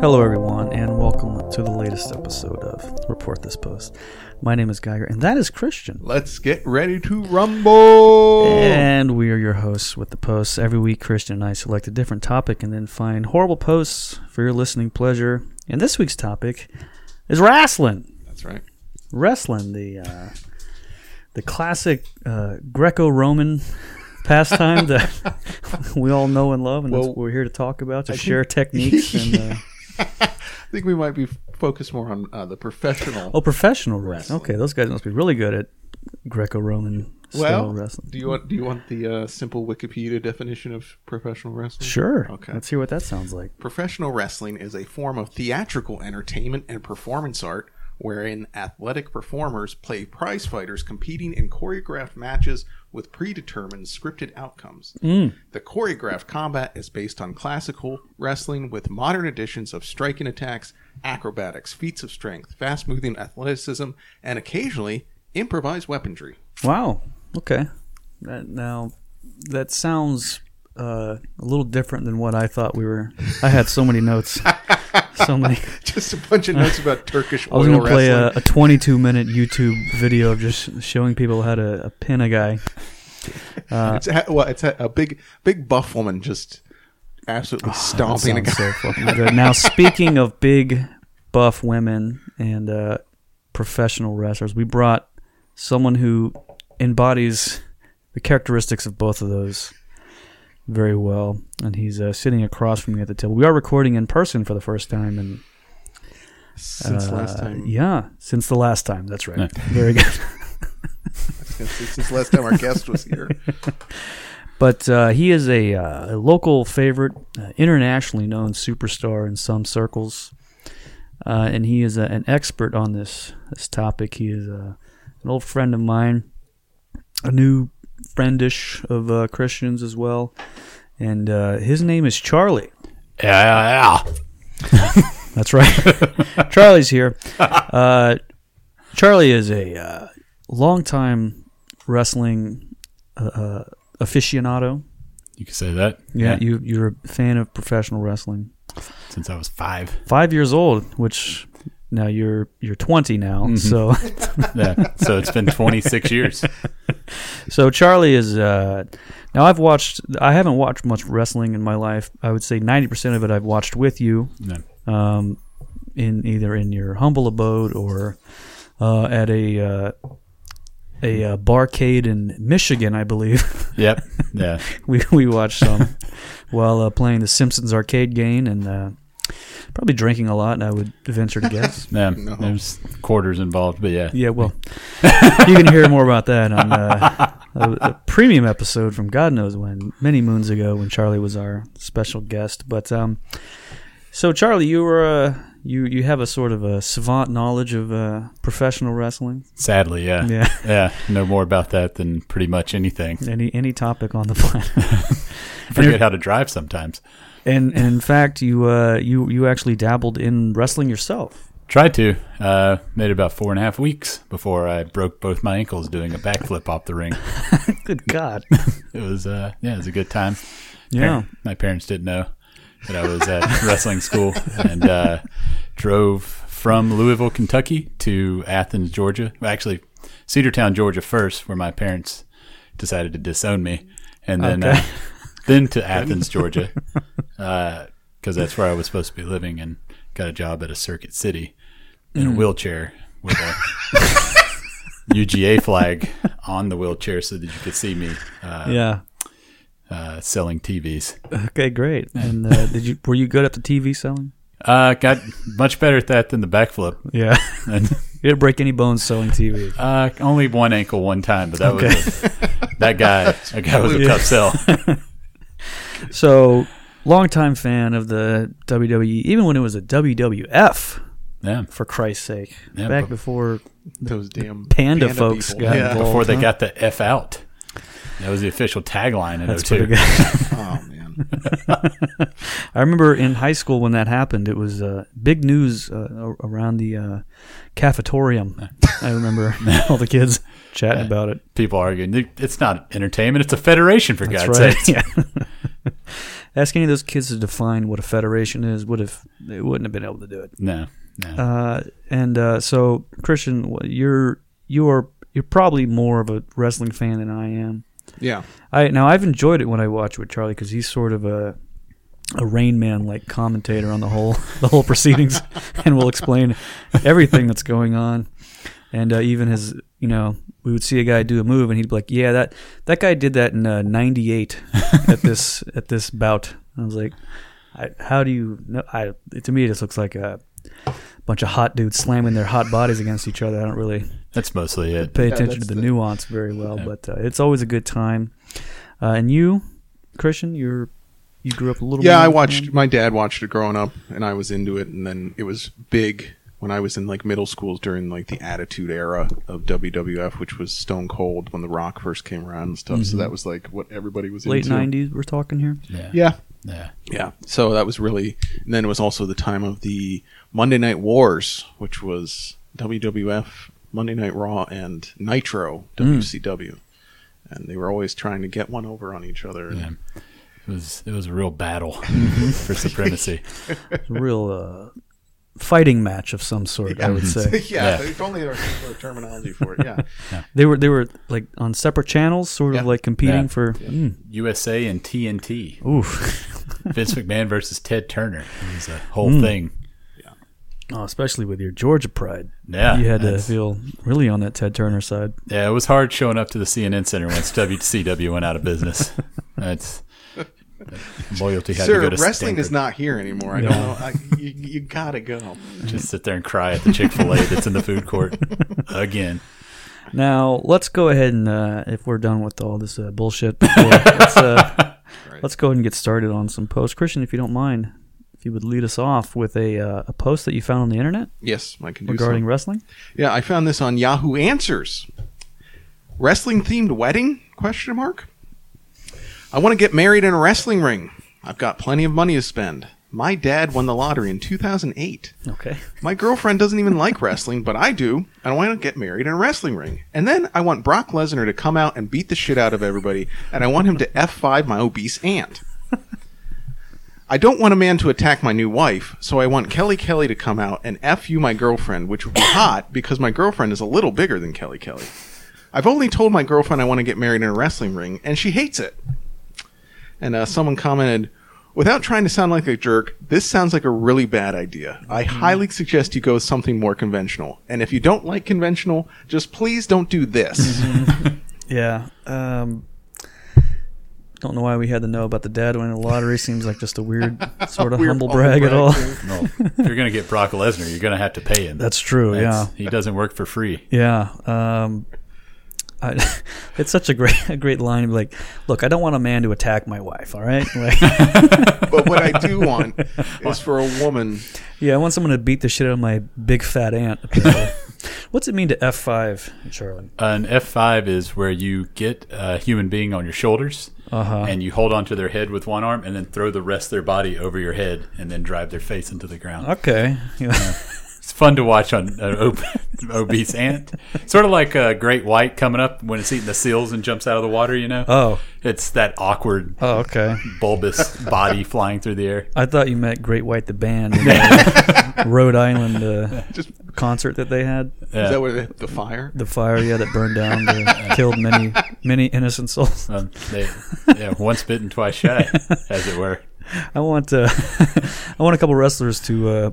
Hello, everyone, and welcome to the latest episode of Report This Post. My name is Geiger, and that is Christian. Let's get ready to rumble. And we are your hosts with the posts. Every week, Christian and I select a different topic and then find horrible posts for your listening pleasure. And this week's topic is wrestling. That's right. Wrestling, the uh, the classic uh, Greco-Roman pastime that we all know and love, and that's what we're here to talk about to I share think- techniques and. Uh, I think we might be focused more on uh, the professional. Oh, professional wrestling. Okay, those guys must be really good at Greco-Roman style well, wrestling. do you want do you want the uh, simple Wikipedia definition of professional wrestling? Sure. Okay. Let's hear what that sounds like. Professional wrestling is a form of theatrical entertainment and performance art wherein athletic performers play prize fighters competing in choreographed matches with predetermined scripted outcomes. Mm. The choreographed combat is based on classical wrestling with modern additions of striking attacks, acrobatics, feats of strength, fast moving athleticism, and occasionally improvised weaponry. Wow. Okay. That, now, that sounds uh, a little different than what I thought we were. I had so many notes. so many. Just a bunch of notes about Turkish I was going to play a, a 22 minute YouTube video of just showing people how to uh, pin a guy. Uh, it's a, well, it's a, a big, big buff woman just absolutely stomping a guy. so fucking good. Now, speaking of big, buff women and uh, professional wrestlers, we brought someone who embodies the characteristics of both of those very well, and he's uh, sitting across from me at the table. We are recording in person for the first time, and Since uh, last time, yeah, since the last time. That's right. Yeah. Very good. since, since last time our guest was here. But uh, he is a, uh, a local favorite, uh, internationally known superstar in some circles, uh, and he is a, an expert on this this topic. He is uh, an old friend of mine, a new friendish of uh, Christians as well, and uh, his name is Charlie. Yeah, yeah, yeah. That's right. Charlie's here. Uh, Charlie is a uh, longtime wrestling uh, uh, aficionado. You can say that. Yeah, you you're a fan of professional wrestling. Since I was five. Five years old, which now you're you're 20 now. Mhm. So Yeah. so it's been 26 years. so Charlie is uh, now I've watched. I haven't watched much wrestling in my life. I would say 90 percent of it I've watched with you, Yeah. um, in either in your humble abode or uh, at a uh, a uh, barcade in Michigan, I believe. Yep. Yeah. we we watched some while uh, playing the Simpsons arcade game and uh, probably drinking a lot. I would venture to guess. Yeah. No. There's quarters involved, but yeah. yeah, well, you can hear more about that on uh, a, a premium episode from God knows when, many moons ago, when Charlie was our special guest. But um, so Charlie, you were uh, you you have a sort of a savant knowledge of uh, professional wrestling. Sadly, yeah. Yeah. Yeah. Know more about that than pretty much anything. Any any topic on the planet. Forget how to drive sometimes. And, and in fact, you uh, you you actually dabbled in wrestling yourself. Tried to. Uh, made it about four and a half weeks before I broke both my ankles doing a backflip off the ring. Good God. It was, uh, yeah, it was a good time. Yeah. My parents didn't know that I was at wrestling school and uh, drove from Louisville, Kentucky to Athens, Georgia. Well, actually, Cedartown, Georgia first, where my parents decided to disown me, and then Okay. Uh, then to Athens, Georgia, because that's where I was supposed to be living, and got a job at a Circuit City in a wheelchair with a UGA flag on the wheelchair so that you could see me uh, Yeah. uh, selling TVs. Okay, great. And uh, did you were you good at the TV selling? Uh, got much better at that than the backflip. Yeah. And you didn't break any bones selling TV. uh, only one ankle one time, but that Okay. was a, that guy. That guy was a Yeah. tough sell. So, longtime fan of the WWE, even when it was a WWF, Yeah, for Christ's sake. Yeah, Back before Those damn Panda folks people. got Yeah. involved. before they huh? got the f out. That was the official tagline at That's 02. Oh man. I remember in high school when that happened, it was uh, big news uh, around the uh, cafetorium. I remember all the kids chatting about it. People arguing it's not entertainment; it's a federation. For That's God's right. sake, Yeah. Ask any of those kids to define what a federation is. Would have they wouldn't have been able to do it. no, no. Uh, and uh, so Christian, you're you are you're probably more of a wrestling fan than I am. Yeah. I now I've enjoyed it when I watch with Charlie because he's sort of a a Rain Man like commentator on the whole the whole proceedings, and will explain everything that's going on. And uh, even his, you know, we would see a guy do a move, and he'd be like, "Yeah, that that guy did that in '98 at this at this bout." I was like, I, "How do you know?" I to me, it just looks like a bunch of hot dudes slamming their hot bodies against each other. I don't really That's mostly it. pay Yeah, attention to the, the- nuance very well, Yeah. but uh, it's always a good time. Uh, and you, Christian, you're you grew up a little. Yeah, more I watched. them? My dad watched it growing up, and I was into it. And then it was big when I was in like middle schools during like the Attitude Era of WWF, which was Stone Cold when The Rock first came around and stuff. So mm-hmm. that was like what everybody was late into. '90s. We're talking here. Yeah, Yeah, yeah. yeah. So that was really. And then it was also the time of the Monday Night Wars, which was WWF, Monday Night Raw, and Nitro mm. WCW. And they were always trying to get one over on each other. yeah. It was it was a real battle mm-hmm. for supremacy. Real uh, fighting match of some sort. I would say yeah, Yeah. if only there was a terminology for it. Yeah. they were they were like on separate channels, sort of like competing Yeah. for. Mm, USA and TNT. oof, Vince McMahon versus Ted Turner. It was a whole Mm. thing. oh, especially with your Georgia pride, Yeah, you had to feel really on that Ted Turner side. Yeah, it was hard showing up to the CNN Center once WCW went out of business. That's loyalty had Sir, to go to wrestling Stanford. is not here anymore. I don't know. I, you, you gotta go. Just sit there and cry at the Chick Fil A that's in the food court again. Now let's go ahead and uh, if we're done with all this uh, bullshit, before, let's uh, Right. let's go ahead and get started on some posts. Christian, if you don't mind, if you would lead us off with a uh, a post that you found on the internet Yes, I can do regarding so. wrestling. Yeah, I found this on Yahoo Answers. Wrestling themed wedding? Question mark. I want to get married in a wrestling ring. I've got plenty of money to spend. My dad won the lottery in 2008. Okay. My girlfriend doesn't even like wrestling, but I do, and I want to get married in a wrestling ring. And then I want Brock Lesnar to come out and beat the shit out of everybody, and I want him to F5 my obese aunt. I don't want a man to attack my new wife, so I want Kelly Kelly to come out and F you my girlfriend, which would be hot because my girlfriend is a little bigger than Kelly Kelly. I've only told my girlfriend I want to get married in a wrestling ring, and she hates it. And uh, someone commented, without trying to sound like a jerk, this sounds like a really bad idea. I highly suggest you go with something more conventional. And if you don't like conventional, just please don't do this. Yeah. Um, don't know why we had to know about the dad winning the lottery. Seems like just a weird sort of Weird humble humble brag at all. thing. Well, if you're going to get Brock Lesnar, you're going to have to pay him. That's true. That's- yeah. He doesn't work for free. Yeah. Um, I, it's such a great a great line. Like, look, I don't want a man to attack my wife. All right. Like, but what I do want is for a woman. yeah, I want someone to beat the shit out of my big fat aunt. What's it mean to F five, Charlie? An F5 is where you get a human being on your shoulders Uh huh. and you hold onto their head with one arm and then throw the rest of their body over your head and then drive their face into the ground. Okay. Yeah. It's fun to watch on an ob- obese aunt. Sort of like a great white coming up when it's eating the seals and jumps out of the water, you know? Oh. It's that awkward, Oh. Okay. bulbous body flying through the air. I thought you meant Great White the band, in the Rhode Island uh, Just concert that they had. is that what it, the fire? The fire, yeah, that burned down, uh, killed many, many innocent souls. Um, they, yeah, once bitten, twice shy, as it were. I want, uh, I want a couple wrestlers to uh,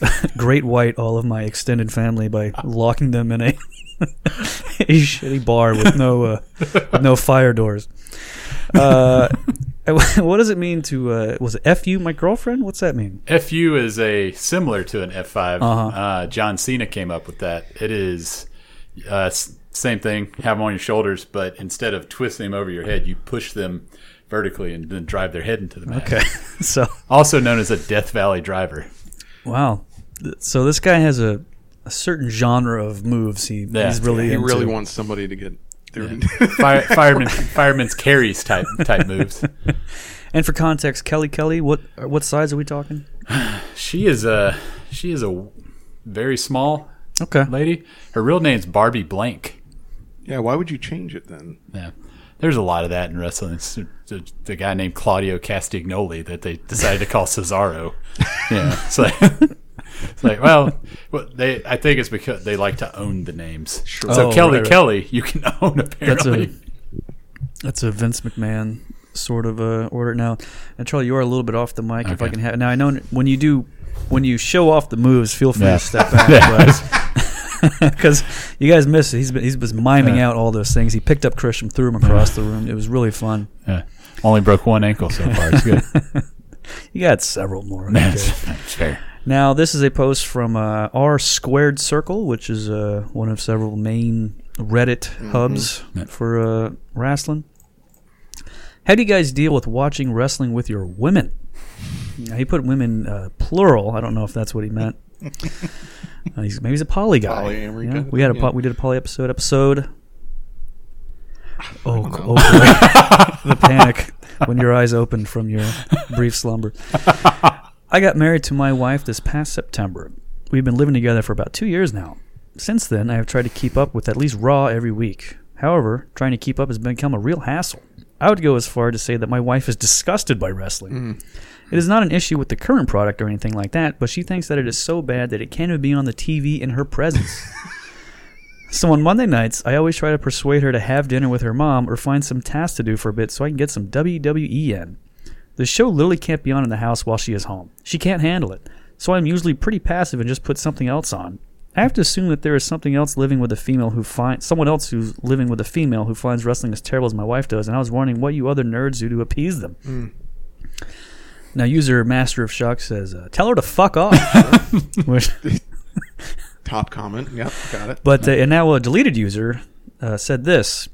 Great White all of my extended family by locking them in a a shitty bar with no uh, with no fire doors. Uh, what does it mean to? Uh, was it "f you, my girlfriend"? What's that mean? FU is a similar to an F5. Uh-huh. Uh, John Cena came up with that. It is uh, same thing. Have them on your shoulders, but instead of twisting them over your head, you push them vertically and then drive their head into the mat. Okay, so Also known as a Death Valley driver. wow, so this guy has a, a certain genre of moves. He Yeah. he's really He into. really wants somebody to get They're- Fire, fireman, fireman's carries type type moves. And for context, Kelly Kelly, what what size are we talking? She is a she is a very small Okay. lady. Her real name's Barbie Blank. yeah, why would you change it then? Yeah. There's a lot of that in wrestling. It's the, the guy named Claudio Castagnoli that they decided to call Cesaro. Yeah, it's like it's like well, well, they I think it's because they like to own the names. Sure. So Oh, Kelly right, right. Kelly, you can own That's apparently. a that's a Vince McMahon sort of uh, order now. And Charlie, you are a little bit off the mic. If I Okay. can have now, I know when you do when you show off the moves, feel free Yeah. to step back, because you guys missed it. He's been he's been miming out all those things. He picked up Christian, threw him across the room. It was really fun. Yeah. Only broke one ankle so far. It's good. You got several more. That's, that's fair. Now, this is a post from uh, R Squared Circle, which is uh, one of several main Reddit hubs Yeah. for uh, wrestling. How do you guys deal with watching wrestling with your women? Now, he put women uh, plural. I don't know if that's what he meant. Uh, he's, maybe he's a poly guy. Polyamory Yeah, kind we had a thing, po- we did a poly episode. Episode. Oh, don't oh boy. the panic when your eyes opened from your brief slumber. I got married to my wife this past September. We've been living together for about two years now. Since then, I have tried to keep up with at least Raw every week. However, trying to keep up has become a real hassle. I would go as far to say that my wife is disgusted by wrestling. Mm. It is not an issue with the current product or anything like that, but she thinks that it is so bad that it can't even be on the TV in her presence. so on Monday nights, I always try to persuade her to have dinner with her mom or find some tasks to do for a bit so I can get some WWE in. The show literally can't be on in the house while she is home. She can't handle it. So I'm usually pretty passive and just put something else on. I have to assume that there is something else living with a female who finds someone else who's living with a female who finds wrestling as terrible as my wife does, and I was wondering what you other nerds do to appease them. Now, user Master of Shock says, uh, "Tell her to fuck off." Which- Top comment. Yep, got it. but uh, and now a deleted user uh, said this: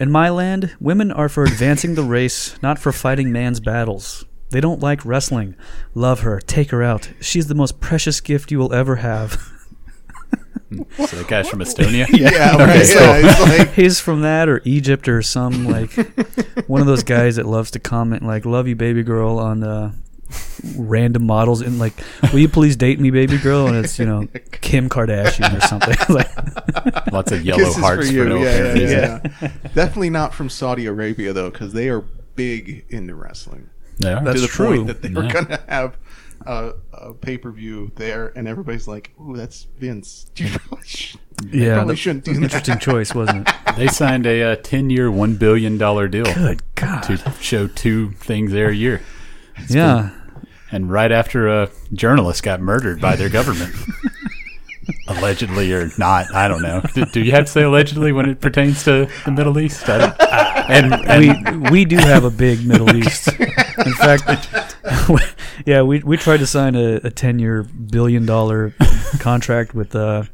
"In my land, women are for advancing the race, not for fighting man's battles. They don't like wrestling. Love her, take her out. She's the most precious gift you will ever have." So the guy's from Estonia. Yeah, Okay, right. so- yeah, it's like He's from that or Egypt or some like one of those guys that loves to comment like "Love you, baby girl" on uh, random models and like, "Will you please date me, baby girl?" And it's you know Kim Kardashian or something. like, Lots of yellow kisses hearts for, you. no yeah, apparent yeah, yeah. Definitely not from Saudi Arabia though, because they are big into wrestling. Yeah. That's to the true. point that they were Yeah. going to have a, a pay per view there, and everybody's like, "Ooh, that's Vince." You probably, sh- yeah, probably shouldn't do interesting that. choice, wasn't it? They signed a uh, 10 year, $1 billion deal Good God. to show two things there a year. yeah. And right after a journalist got murdered by their government. allegedly or not, I don't know. Do, do you have to say allegedly when it pertains to the Middle East? I don't, and, and we we do have a big Middle East. In fact, yeah, we we tried to sign a, a ten year billion dollar contract with uh,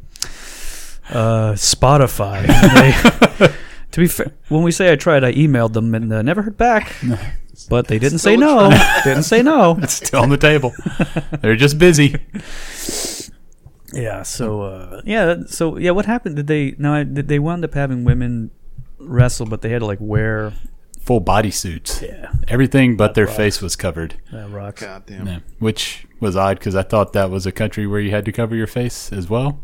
uh, Spotify. They- to be fair, when we say I tried, I emailed them and uh, never heard back. But they didn't say Still a no. didn't say no. it's still on the table. They're just busy. Yeah. So uh, yeah. So yeah. What happened? Did they? No. Did they wound up having women wrestle, but they had to like wear. Full body suits. Yeah. Everything but their face was covered. That rocks. God damn. Yeah, which was odd because I thought that was a country where you had to cover your face as well.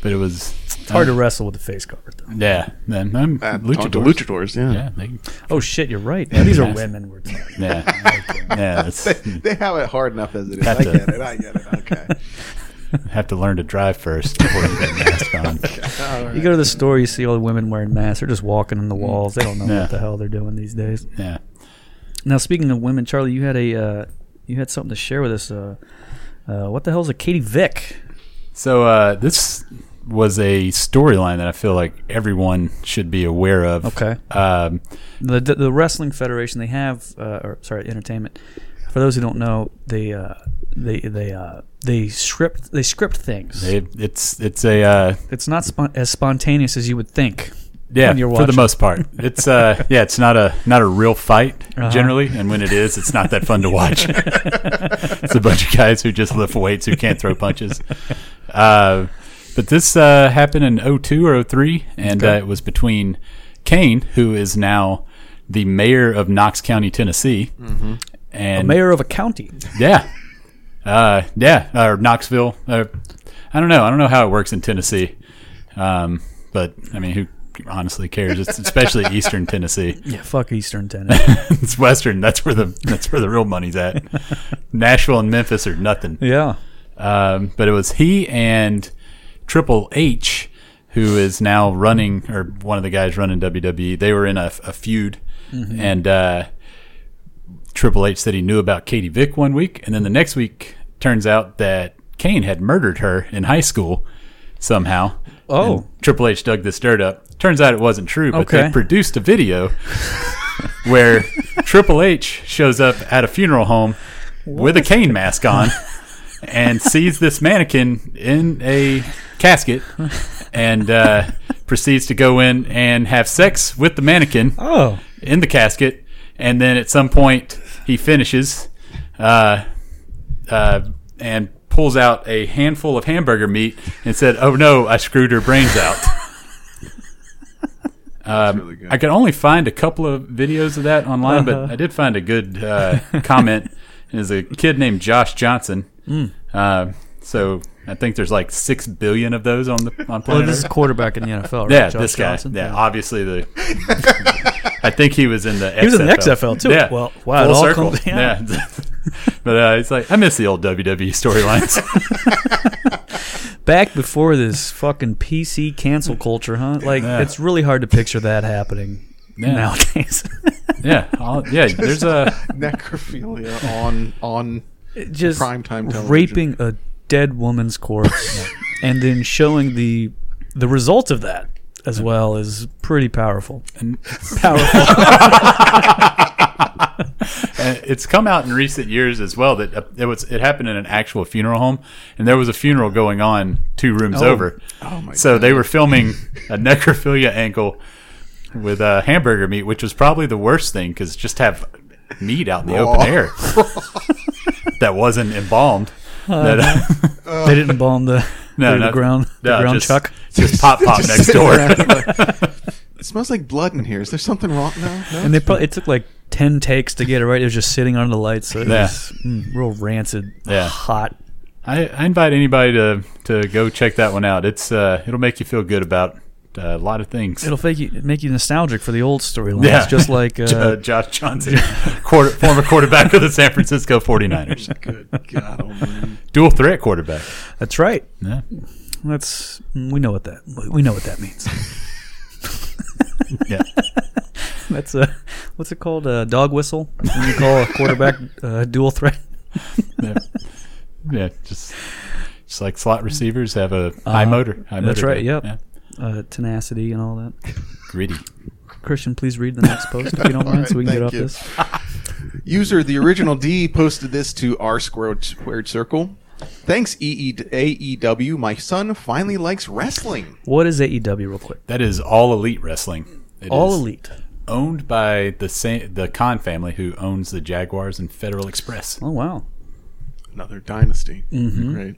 But it was It's hard to wrestle with the face covered though. yeah. Then I'm Uh, talk to luchadors. luchadors, yeah. Yeah, they, Oh shit, you're right. Yeah, these are women. We're talking. yeah, yeah. That's, They, they have it hard enough as it is. Have I to- get it. I get it. Okay. have to learn to drive first before you get a mask on. All right. You go to the store, you see all the women wearing masks. They're just walking in the walls. They don't know Yeah. what the hell they're doing these days. Yeah, Now, speaking of women, Charlie, you had a uh, you had something to share with us. Uh, uh, what the hell is a Katie Vick? So uh, this was a storyline that I feel like everyone should be aware of. Okay. Um, The the, wrestling federation they have, uh, or sorry, entertainment. For those who don't know, they uh, they they uh, they script they script things. they, it's it's a uh, it's not spon- as spontaneous as you would think. yeah for the most part. It's uh yeah, it's not a not a real fight Uh-huh. generally, and when it is, it's not that fun to watch. it's a bunch of guys who just lift weights who can't throw punches. Uh, but this uh, happened in 02 or 03, and Okay. uh, it was between Kane, who is now the mayor of Knox County, Tennessee, and Mayor of a county. yeah, uh, yeah, or Knoxville. Uh, I don't know. I don't know how it works in Tennessee, um, but I mean, who honestly cares? It's especially Eastern Tennessee. Yeah, fuck Eastern Tennessee. it's Western. That's where the that's where the real money's at. Nashville and Memphis are nothing. yeah. Um, but it was he and Triple H, who is now running, or one of the guys running WWE. They were in a, a feud, and uh, Triple H said he knew about Katie Vick one week, and then the next week turns out that Kane had murdered her in high school somehow. Oh. And Triple H dug this dirt up. Turns out it wasn't true, but Okay. they produced a video where Triple H shows up at a funeral home with a Kane mask on and sees this mannequin in a casket and uh, proceeds to go in and have sex with the mannequin Oh. in the casket. And then at some point, he finishes uh, uh, and pulls out a handful of hamburger meat and said, "Oh no, I screwed her brains out." Um, really. I could only find a couple of videos of that online, Uh-huh. but I did find a good uh, comment. There's a kid named Josh Johnson. Hmm. Uh, so I think there's like six billion of those on the on Well, planet this is quarterback in the NFL, right? Yeah, Josh this guy. Johnson? Yeah, obviously the. I think he was in the. He was in the XFL too. Yeah. Well, wow, it Full all circle. comes- yeah. yeah. but uh, it's like I miss the old WWE storylines. Back before this fucking PC cancel culture, huh? Like, Yeah. it's really hard to picture that happening Yeah. nowadays. yeah, I'll- yeah. There's a necrophilia on on Just Primetime television. raping a dead woman's corpse and then showing the the result of that as well is pretty powerful. and Powerful. And it's come out in recent years as well that uh, it was it happened in an actual funeral home, and there was a funeral going on two rooms over. Oh my So God. they were filming a necrophilia angle with uh, hamburger meat, which was probably the worst thing because just have meat out in the Raw. open air that wasn't embalmed. That, uh, they didn't bomb the, No, the, not- ground the no, ground just- chuck. just pop pop Just next sit door. around like, it smells like blood in here. Is there something wrong? No, no. And they probably it took like ten takes to get it right. It was just sitting under the lights, so it Yeah. was mm, real rancid, Yeah. hot. I, I invite anybody to to go check that one out. It's uh, it'll make you feel good about uh, a lot of things. It'll make you make you nostalgic for the old storylines, Yeah. just like uh, uh, Josh Johnson, quarter, former quarterback of the San Francisco 49ers. Good God Almighty. Dual threat quarterback. that's right. Yeah. That's we know what that we know what that means. Yeah. That's a what's it called? A dog whistle when you call a quarterback uh, dual threat. yeah. Yeah, Just just like slot receivers have a high Uh-huh. motor. High That's motor right, yep. Yeah. Uh, tenacity and all that. Gritty. Christian, please read the next post if you don't mind, so we can get off right, this. User the original D posted this to r squared squared circle. Thanks E AEW. My son finally likes wrestling. What is AEW, real quick? That is all elite wrestling. It All is elite. Owned by the sa- the Khan family, who owns the Jaguars and Federal Express. Oh wow. Another dynasty. Great.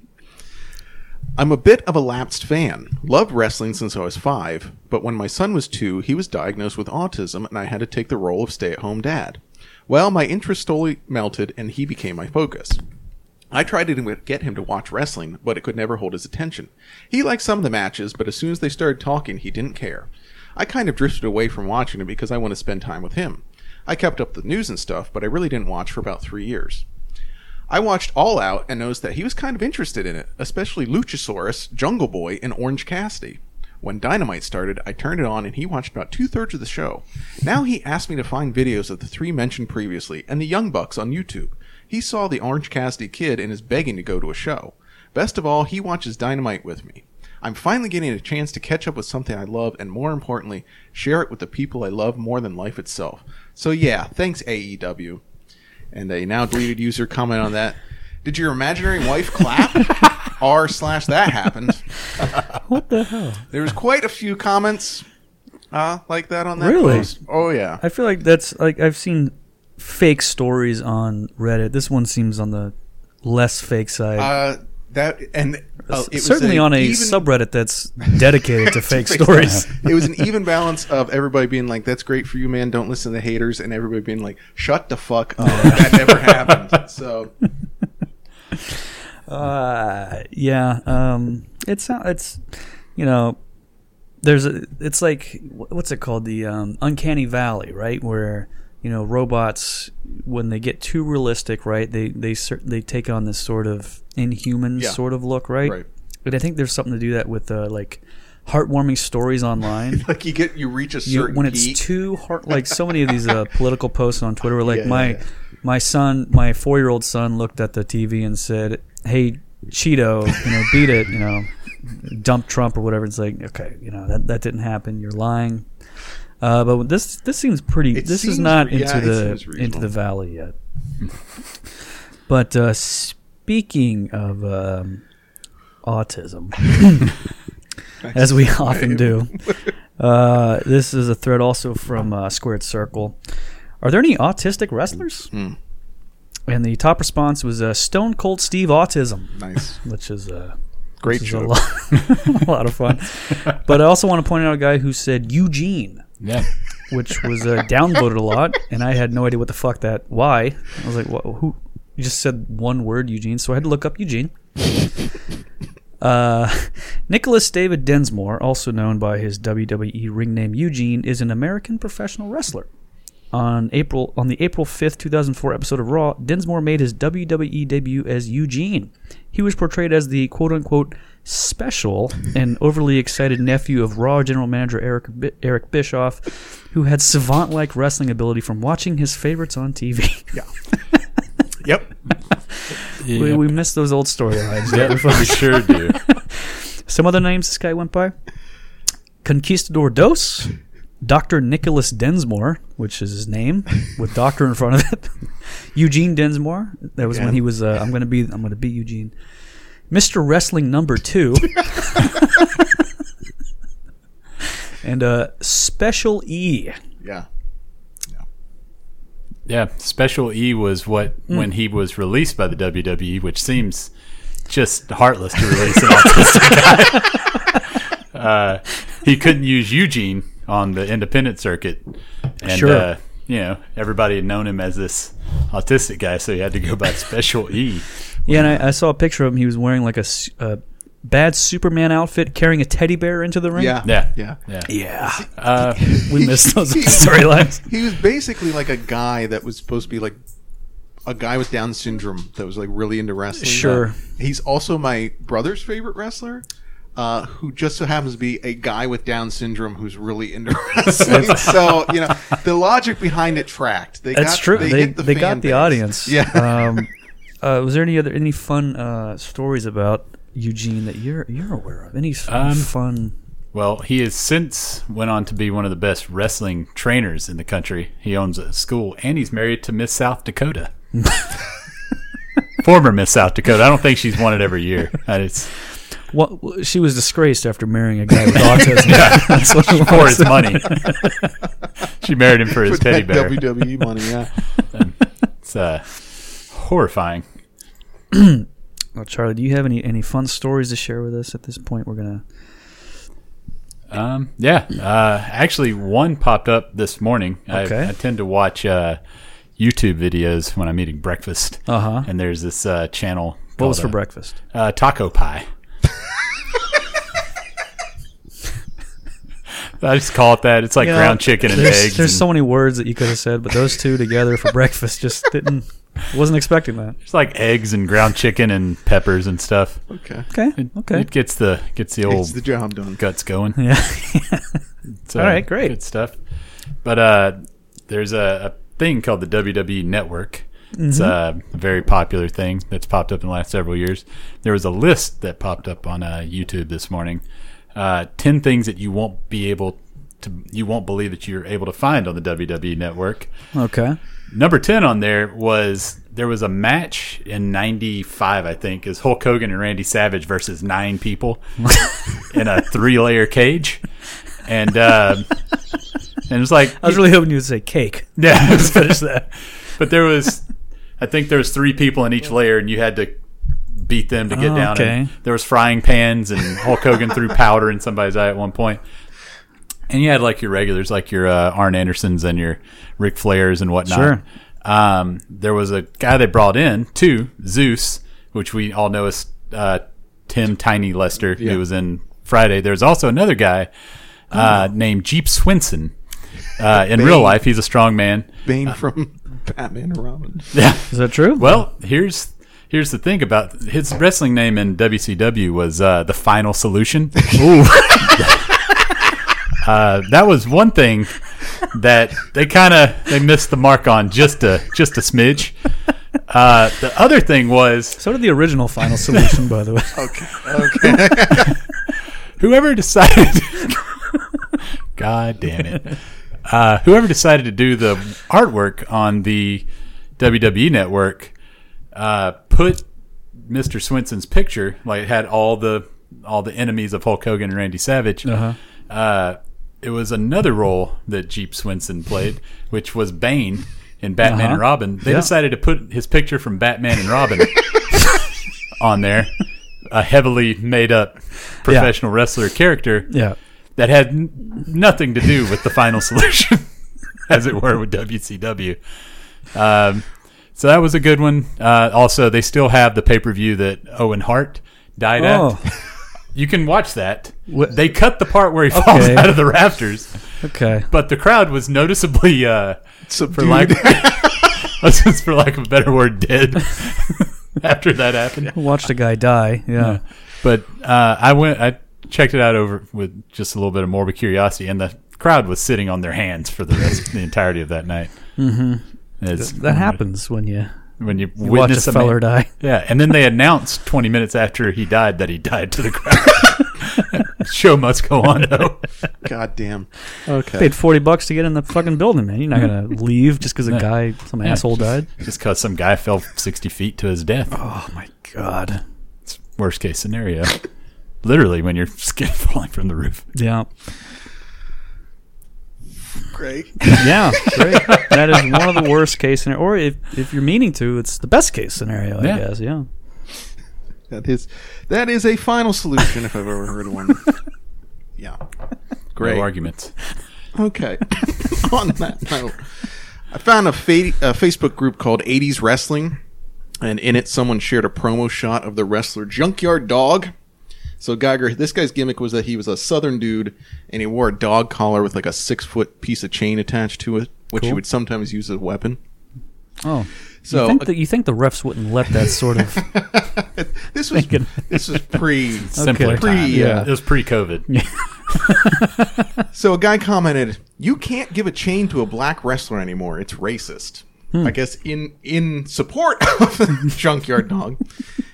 I'm a bit of a lapsed fan. Loved wrestling since I was five, but when my son was two, he was diagnosed with autism and I had to take the role of stay at home dad. Well, my interest slowly melted and he became my focus. I tried to get him to watch wrestling, but it could never hold his attention. He liked some of the matches, but as soon as they started talking, he didn't care. I kind of drifted away from watching it because I want to spend time with him. I kept up the news and stuff, but I really didn't watch for about three years. I watched All Out and noticed that he was kind of interested in it, especially Luchasaurus, Jungle Boy, and Orange Cassidy. When Dynamite started, I turned it on and he watched about two thirds of the show. Now he asked me to find videos of the three mentioned previously and the Young Bucks on YouTube. He saw the Orange Cassidy kid and is begging to go to a show. Best of all, he watches Dynamite with me. I'm finally getting a chance to catch up with something I love and more importantly, share it with the people I love more than life itself. So yeah, thanks AEW. And a now deleted user comment on that. Did your imaginary wife clap? R slash that happened. What the hell? There was quite a few comments uh, like that on that Really? post. Oh yeah. I feel like that's like I've seen fake stories on Reddit. This one seems on the less fake side. Uh, that and uh, it was Certainly on a even- subreddit that's dedicated to fake stories. it was an even balance of everybody being like, "That's great for you, man. Don't listen to the haters," and everybody being like, "Shut the fuck up. that never happened." So Uh, yeah. Um, it's. It's you know, there's a. It's like what's it called? The um, uncanny valley, right? Where you know robots when they get too realistic, right? They they they take on this sort of inhuman Yeah. sort of look, right? Right. But I think there's something to do that with uh, like heartwarming stories online. like you get you reach a you, certain when it's peak. too hard like so many of these uh, political posts on twitter were like Yeah, my yeah. my son my four-year-old son looked at the tv and said hey cheeto you know beat it you know dump trump or whatever it's like okay you know that, that didn't happen you're lying uh, but this this seems pretty It this is not yeah, into the into the valley yet but uh, speaking of um, autism as we often do. Uh, this is a thread also from uh, Squared Circle. Are there any autistic wrestlers? Hmm. And the top response was uh, Stone Cold Steve Autism, nice, which is uh, great which is a lot, a lot of fun. But I also want to point out a guy who said Eugene, Yeah. which was uh, downvoted a lot, and I had no idea what the fuck that. Why? I was like, what, who? You just said one word, Eugene, so I had to look up Eugene. Uh, Nicholas David Dinsmore, also known by his WWE ring name Eugene, is an American professional wrestler. On April on the April 5th, 2004 episode of Raw, Dinsmore made his WWE debut as Eugene. He was portrayed as the quote-unquote special and overly excited nephew of Raw general manager Eric Bi- Eric Bischoff, who had savant-like wrestling ability from watching his favorites on TV. Yep. we, Yep. we miss those old storylines. yeah, we sure do. Some other names this guy went by Conquistador Dos, Dr. Nicholas Dinsmore, which is his name with doctor in front of it. Eugene Dinsmore, that was when he was uh, I'm going to be I'm going to beat Eugene. Mr. Wrestling number 2. and uh Special E. Yeah. Yeah, Special E was what when he was released by the WWE, which seems just heartless to release an autistic guy. uh, he couldn't use Eugene on the independent circuit, and Sure. uh, you know everybody had known him as this autistic guy, so he had to go by Special E. Yeah, and I, I saw a picture of him. He was wearing like a, a bad Superman outfit, carrying a teddy bear into the ring. Yeah. Yeah, Yeah. yeah. Yeah. Uh, We missed those storylines. He was basically like a guy that was supposed to be like a guy with Down syndrome that was like really into wrestling. Sure. Uh, he's also my brother's favorite wrestler. Uh, who just so happens to be a guy with Down syndrome who's really into wrestling. so you know the logic behind it tracked. They That's got, true. They hit the they fan got the base. audience. Yeah. Um, uh, was there any other any fun uh, stories about Eugene that you're you're aware of? Any f- Um, fun? Well, he has since went on to be one of the best wrestling trainers in the country. He owns a school, and he's married to Miss South Dakota, former Miss South Dakota. I don't think she's won it every year. It's What she was disgraced after marrying a guy with autism. That's what it for was. his money. she married him for his For teddy bear. WWE money. Yeah. It's uh, horrifying. Well, Charlie, do you have any any fun stories to share with us at this point? We're gonna. Um, yeah, uh, actually, one popped up this morning. Okay. I, I tend to watch uh, YouTube videos when I'm eating breakfast, Uh huh. and there's this uh, channel. What was for uh, breakfast? Uh, taco pie. I just call it that. It's like know, ground chicken and there's, eggs. There's and so many words that you could have said, but those two together for breakfast just didn't. Wasn't expecting that. it's like eggs and ground chicken and peppers and stuff. Okay. Okay. It, Okay. It gets the gets the old It's the job done. guts going. yeah. So, All right, great. Good stuff. But uh, there's a, a thing called the WWE Network. It's Mm-hmm. a very popular thing that's popped up in the last several years. There was a list that popped up on uh, YouTube this morning. Uh, Ten things that you won't be able to, you won't believe that you're able to find on the WWE Network. Okay. Number 10 on there was there was a match in 95, I think, is Hulk Hogan and Randy Savage versus nine people in a three layer cage. And, uh, and it was like, I was really hoping you would say cake. yeah, finish that. But there was, I think there was three people in each layer, and you had to beat them to get Oh, down. okay. And there was frying pans, and Hulk Hogan threw powder in somebody's eye at one point. And you had like your regulars, like your uh, Arn Andersons and your Ric Flairs and whatnot. Sure. Um, there was a guy they brought in too, Zeus, which we all know as uh, Tim Tiny Lister, Yeah. who was in Friday. There's also another guy uh, named Jeep Swenson. Uh, in real life, he's a strong man. Bane from Batman and Robin. Yeah. Is that true? Well, here's here's the thing about his wrestling name in WCW was uh, the Final Solution. Ooh. uh, that was one thing that they kind of they missed the mark on just a just a smidge. Uh, the other thing was so did the original Final Solution, by the way. Okay. Okay. whoever decided. God damn it! Uh, whoever decided to do the artwork on the WWE network uh, put Mr. Swenson's picture, like it had all the all the enemies of Hulk Hogan and Randy Savage. Uh-huh. Uh, it was another role that Jeep Swenson played, which was Bane in Batman Uh-huh. and Robin. They Yeah. decided to put his picture from Batman and Robin on there, a heavily made up professional wrestler character Yeah. that had n- nothing to do with the final solution, as it were, with WCW. Um, so that was a good one. Uh, also, they still have the pay per view that Owen Hart died Oh, at. You can watch that. What- They cut the part where he falls Okay. out of the rafters, okay. but the crowd was noticeably, uh, for like, for lack of a better word, dead after that happened. Watched a guy die. Yeah. But uh, I went, I checked it out over with just a little bit of morbid curiosity, and the crowd was sitting on their hands for the rest, the entirety of that night. Mm-hmm. That happens when you, when you, you watch a witness a feller man- die. Yeah, and then they announced 20 minutes after he died that he died to the crowd. Show must go on, though. God damn. Okay. Paid forty bucks to get in the fucking building, man. You're not gonna leave just because a guy, some Yeah, asshole just- died. Just because some guy fell 60 feet to his death. Oh my god. It's worst case scenario. Literally, when you're skin falling from the roof. Yeah. Great. Yeah. Great. that is one of the worst case scenario. Or if if you're meaning to, it's the best case scenario. I Yeah. guess. Yeah. That is that is a final solution if I've ever heard one. Yeah. Great. No arguments. Okay. On that note, I found a, fa- a Facebook group called 80s Wrestling, and in it, someone shared a promo shot of the wrestler Junkyard Dog. So Geiger, this guy's gimmick was that he was a Southern dude, and he wore a dog collar with like a six foot piece of chain attached to it, which he would sometimes use as a weapon. Oh. So you think uh, that you think the refs wouldn't let that sort of this was thinking. this was pre Simpler Okay. time. Pre- yeah. yeah. It was pre-COVID. So a guy commented, "You can't give a chain to a black wrestler anymore. It's racist." Hmm. I guess in in support of the Junkyard Dog,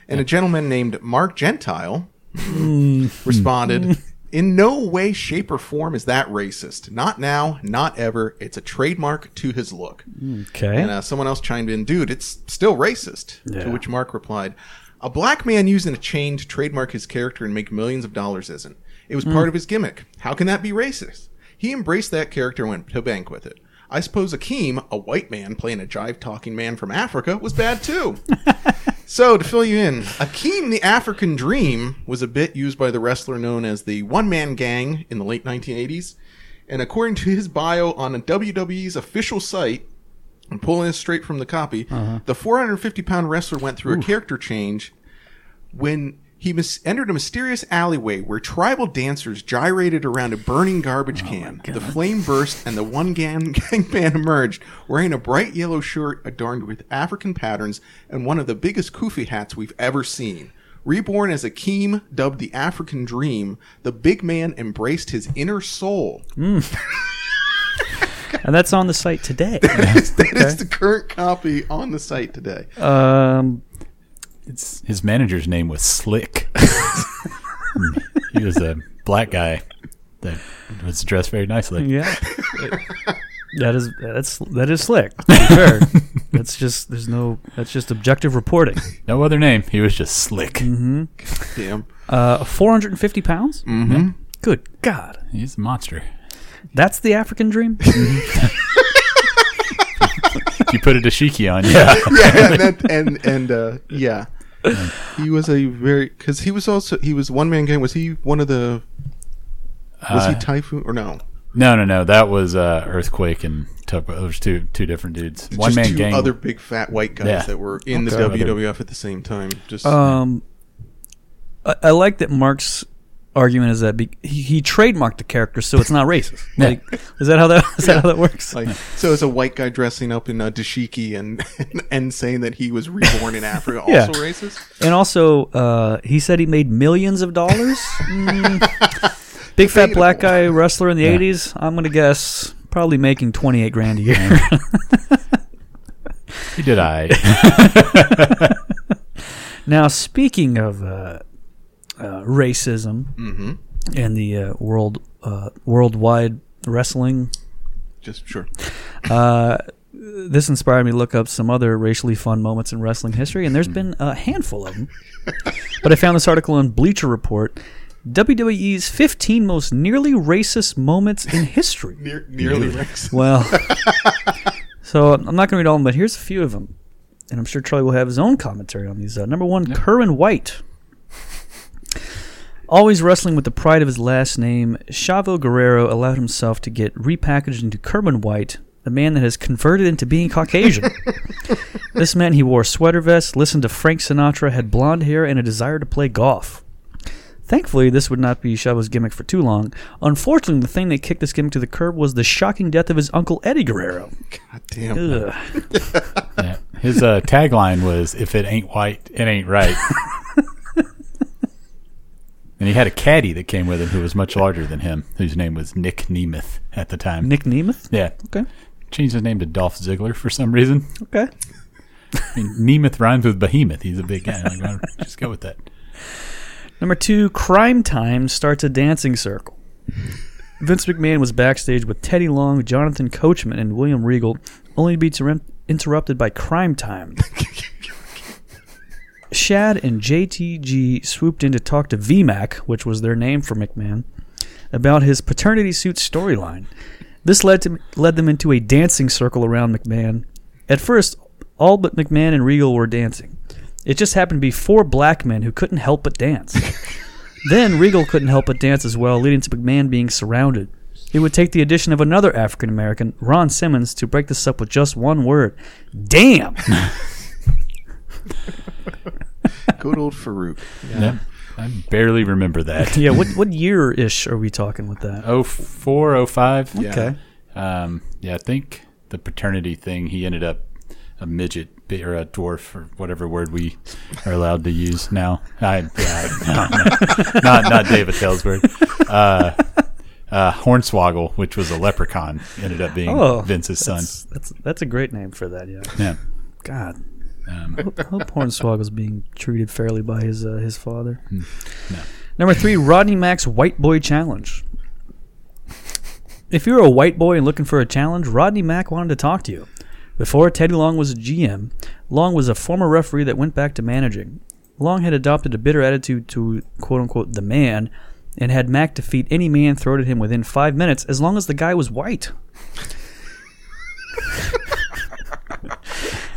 and a gentleman named Mark Gentile responded, "In no way, shape, or form is that racist. Not now, not ever. It's a trademark to his look." okay. And uh, someone else chimed in, dude, it's still racist. Yeah. To which Mark replied, a black man using a chain to trademark his character and make millions of dollars isn't. It was part of his gimmick. How can that be racist? He embraced that character and went to bank with it. I suppose Akeem, a white man playing a jive talking man from Africa, was bad too. so, to fill you in, Akeem the African Dream was a bit used by the wrestler known as the One Man Gang in the late 1980s. And according to his bio on WWE's official site, I'm pulling this straight from the copy. Uh-huh. The 450 pound wrestler went through a character change when he mis- entered a mysterious alleyway where tribal dancers gyrated around a burning garbage can. The flame burst and the one gang, gang man emerged wearing a bright yellow shirt adorned with African patterns and one of the biggest kufi hats we've ever seen. Reborn as Akeem, dubbed the African Dream, the big man embraced his inner soul. and that's on the site today. That is- that is the current copy on the site today. um. It's, his manager's name was Slick. he was a black guy that was dressed very nicely. Yeah. that is that's that is slick. To be fair. that's just there's no that's just objective reporting. No other name. He was just Slick. Damn. Uh, 450 pounds. Mm-hmm. Good God, He's a monster. that's the African dream. You put a dashiki on, yeah. yeah, and that, and and uh, yeah, He was a very because he was also he was one man gang. Was he one of the? Was he Uh, Typhoon or no? No, no, no. That was uh, Earthquake and Tugboat. Those two two different dudes. One man two gang. other big fat white guys Yeah. that were in Okay. the WWF at the same time. Just Um, I, I like that Mark's argument is that be, he, he trademarked the character, so it's not racist. Yeah. Like, is that how that is that how that works? like so, it's a white guy dressing up in a dashiki and and saying that he was reborn in Africa, also Yeah. racist. And also, uh, he said he made millions of dollars. Mm. Big fat black guy wrestler in the Yeah. '80s. I'm gonna guess probably making 28 grand a year. He did I. now, speaking of uh, uh, racism Mm-hmm. and the uh, world uh, worldwide wrestling Just sure. Uh, this inspired me to look up some other racially fun moments in wrestling history, and there's been a handful of them. but I found this article in Bleacher Report WWE's 15 most nearly racist moments in history. Near, nearly racist. Well, so I'm not going to read all of them, but here's a few of them. And I'm sure Charlie will have his own commentary on these. Uh, number one, Kerwin White. Always wrestling with the pride of his last name, Chavo Guerrero allowed himself to get repackaged into Kerwin White, a man that has converted into being Caucasian. this meant he wore sweater vests, listened to Frank Sinatra, had blonde hair, and a desire to play golf. Thankfully, this would not be Chavo's gimmick for too long. Unfortunately, the thing that kicked this gimmick to the curb was the shocking death of his uncle Eddie Guerrero. God damn. Ugh. yeah. His uh, tagline was "If it ain't white, it ain't right." and he had a caddy that came with him who was much larger than him, whose name was Nick Nemeth at the time. Nick Nemeth? Yeah. Okay. Changed his name to Dolph Ziggler for some reason. Okay. I mean, Nemeth rhymes with behemoth. He's a big guy. Like, just go with that. Number two, Crime Time starts a dancing circle. Vince McMahon was backstage with Teddy Long, Jonathan Coachman, and William Regal, only to be ter- interrupted by Crime Time. Shad and JTG swooped in to talk to VMAC, which was their name for McMahon, about his paternity suit storyline. This led to led them into a dancing circle around McMahon. At first, all but McMahon and Regal were dancing. It just happened to be four black men who couldn't help but dance. then Regal couldn't help but dance as well, leading to McMahon being surrounded. It would take the addition of another African American, Ron Simmons, to break this up with just one word: "Damn." Good old Faarooq. Yeah. I barely remember that. yeah, what what year ish are we talking with that? Oh four, oh five. Yeah. Okay. Um, yeah, I think the paternity thing. He ended up a midget or a dwarf or whatever word we are allowed to use now. I, yeah, no, not not David Ellsberg. Uh, uh, Hornswoggle, which was a leprechaun, ended up being Oh, Vince's son. That's, that's that's a great name for that. Yeah. Yeah. God. Um, I hope Hornswoggle's being treated fairly by his uh, his father. no. Number three, Rodney Mack's White Boy Challenge. If you're a white boy and looking for a challenge, Rodney Mack wanted to talk to you. Before Teddy Long was a GM, Long was a former referee that went back to managing. Long had adopted a bitter attitude to quote unquote the man and had Mack defeat any man thrown at him within five minutes as long as the guy was white.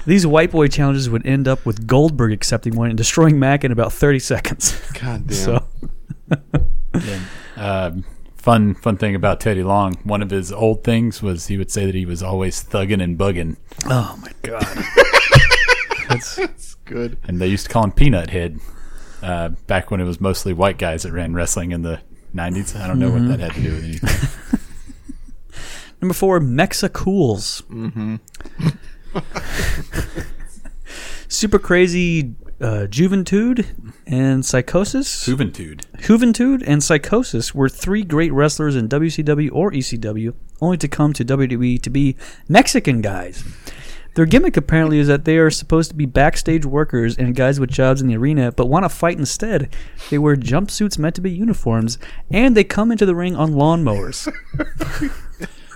These white boy challenges would end up with Goldberg accepting one and destroying Mack in about 30 seconds. God damn. So, And, um, fun fun thing about Teddy Long, one of his old things was he would say that he was always thugging and bugging, oh my god. That's, It's good. and they used to call him Peanut Head. Uh, back when it was mostly white guys that ran wrestling in the '90s, I don't know what that had to do with anything. number four, Mexicools. Mm-hmm. Super Crazy uh, Juventud and Psychosis. Juventud. Juventud and Psychosis were three great wrestlers in WCW or ECW, only to come to WWE to be Mexican guys. Their gimmick apparently is that they are supposed to be backstage workers and guys with jobs in the arena, but want to fight instead. They wear jumpsuits meant to be uniforms, and they come into the ring on lawnmowers.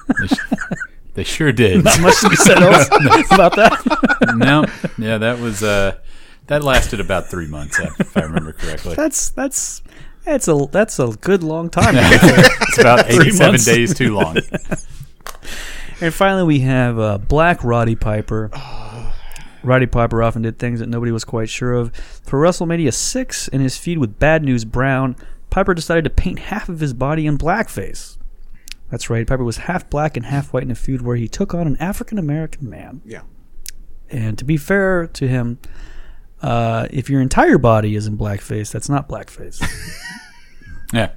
They, sure did. Not much to be said else about that. no, yeah, that was uh, that lasted about three months, if I remember correctly. That's that's that's a that's a good long time. It's about eighty-seven days too long. and finally, we have uh, Black Roddy Piper. Roddy Piper often did things that nobody was quite sure of. For WrestleMania 6, in his feud with Bad News Brown, Piper decided to paint half of his body in blackface. That's right, Piper was half black and half white in a feud where he took on an African American man. Yeah. And to be fair to him, uh, if your entire body is in blackface, that's not blackface. Yeah.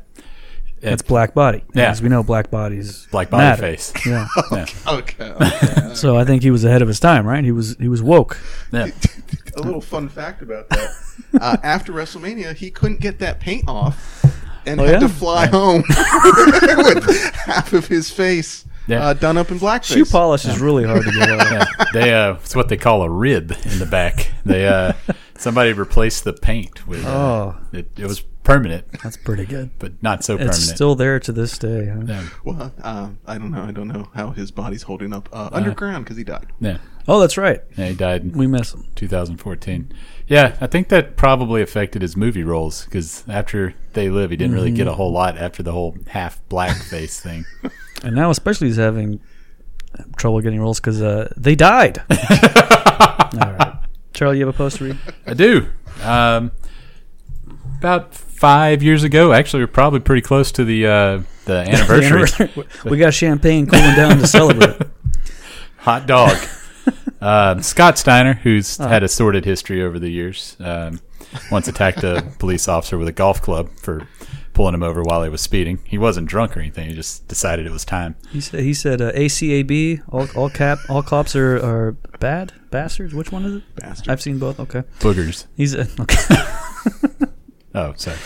That's black body. Yeah. As we know, black bodies Black body matter. face. Yeah. Yeah. Okay. okay. so I think he was ahead of his time, right? He was he was woke. Yeah. a little fun fact about that. Uh, after WrestleMania, he couldn't get that paint off and Oh, had yeah? to fly home with half of his face Yeah. uh, done up in blackface. Shoe polish is really hard to get off. Yeah. They uh, it's what they call a rib in the back. They uh, somebody replaced the paint with. Uh, Oh, it, it was permanent, that's pretty good. but not so It's permanent. still there to this day. huh? yeah. Well, uh, I don't know. I don't know how his body's holding up uh, underground because he died. yeah. Oh, that's right. Yeah, he died in We miss him. 2014. Yeah, I think that probably affected his movie roles because after They Live, he didn't really get a whole lot after the whole half blackface thing. And now, especially, he's having trouble getting roles because uh, they died. All right. Charlie, you have a post to read? I do. Um, about five years ago, actually, we're probably pretty close to the uh, the anniversary. we got champagne cooling down to celebrate. Hot dog. Um, Scott Steiner, who's had a sordid history over the years, um, once attacked a police officer with a golf club for pulling him over while he was speeding. He wasn't drunk or anything. He just decided it was time. He said, he said uh, ACAB, all, all cap, all cops are, are bad bastards. Which one is it? Bastard. I've seen both. Okay. Boogers. He's uh, okay. Oh, sorry.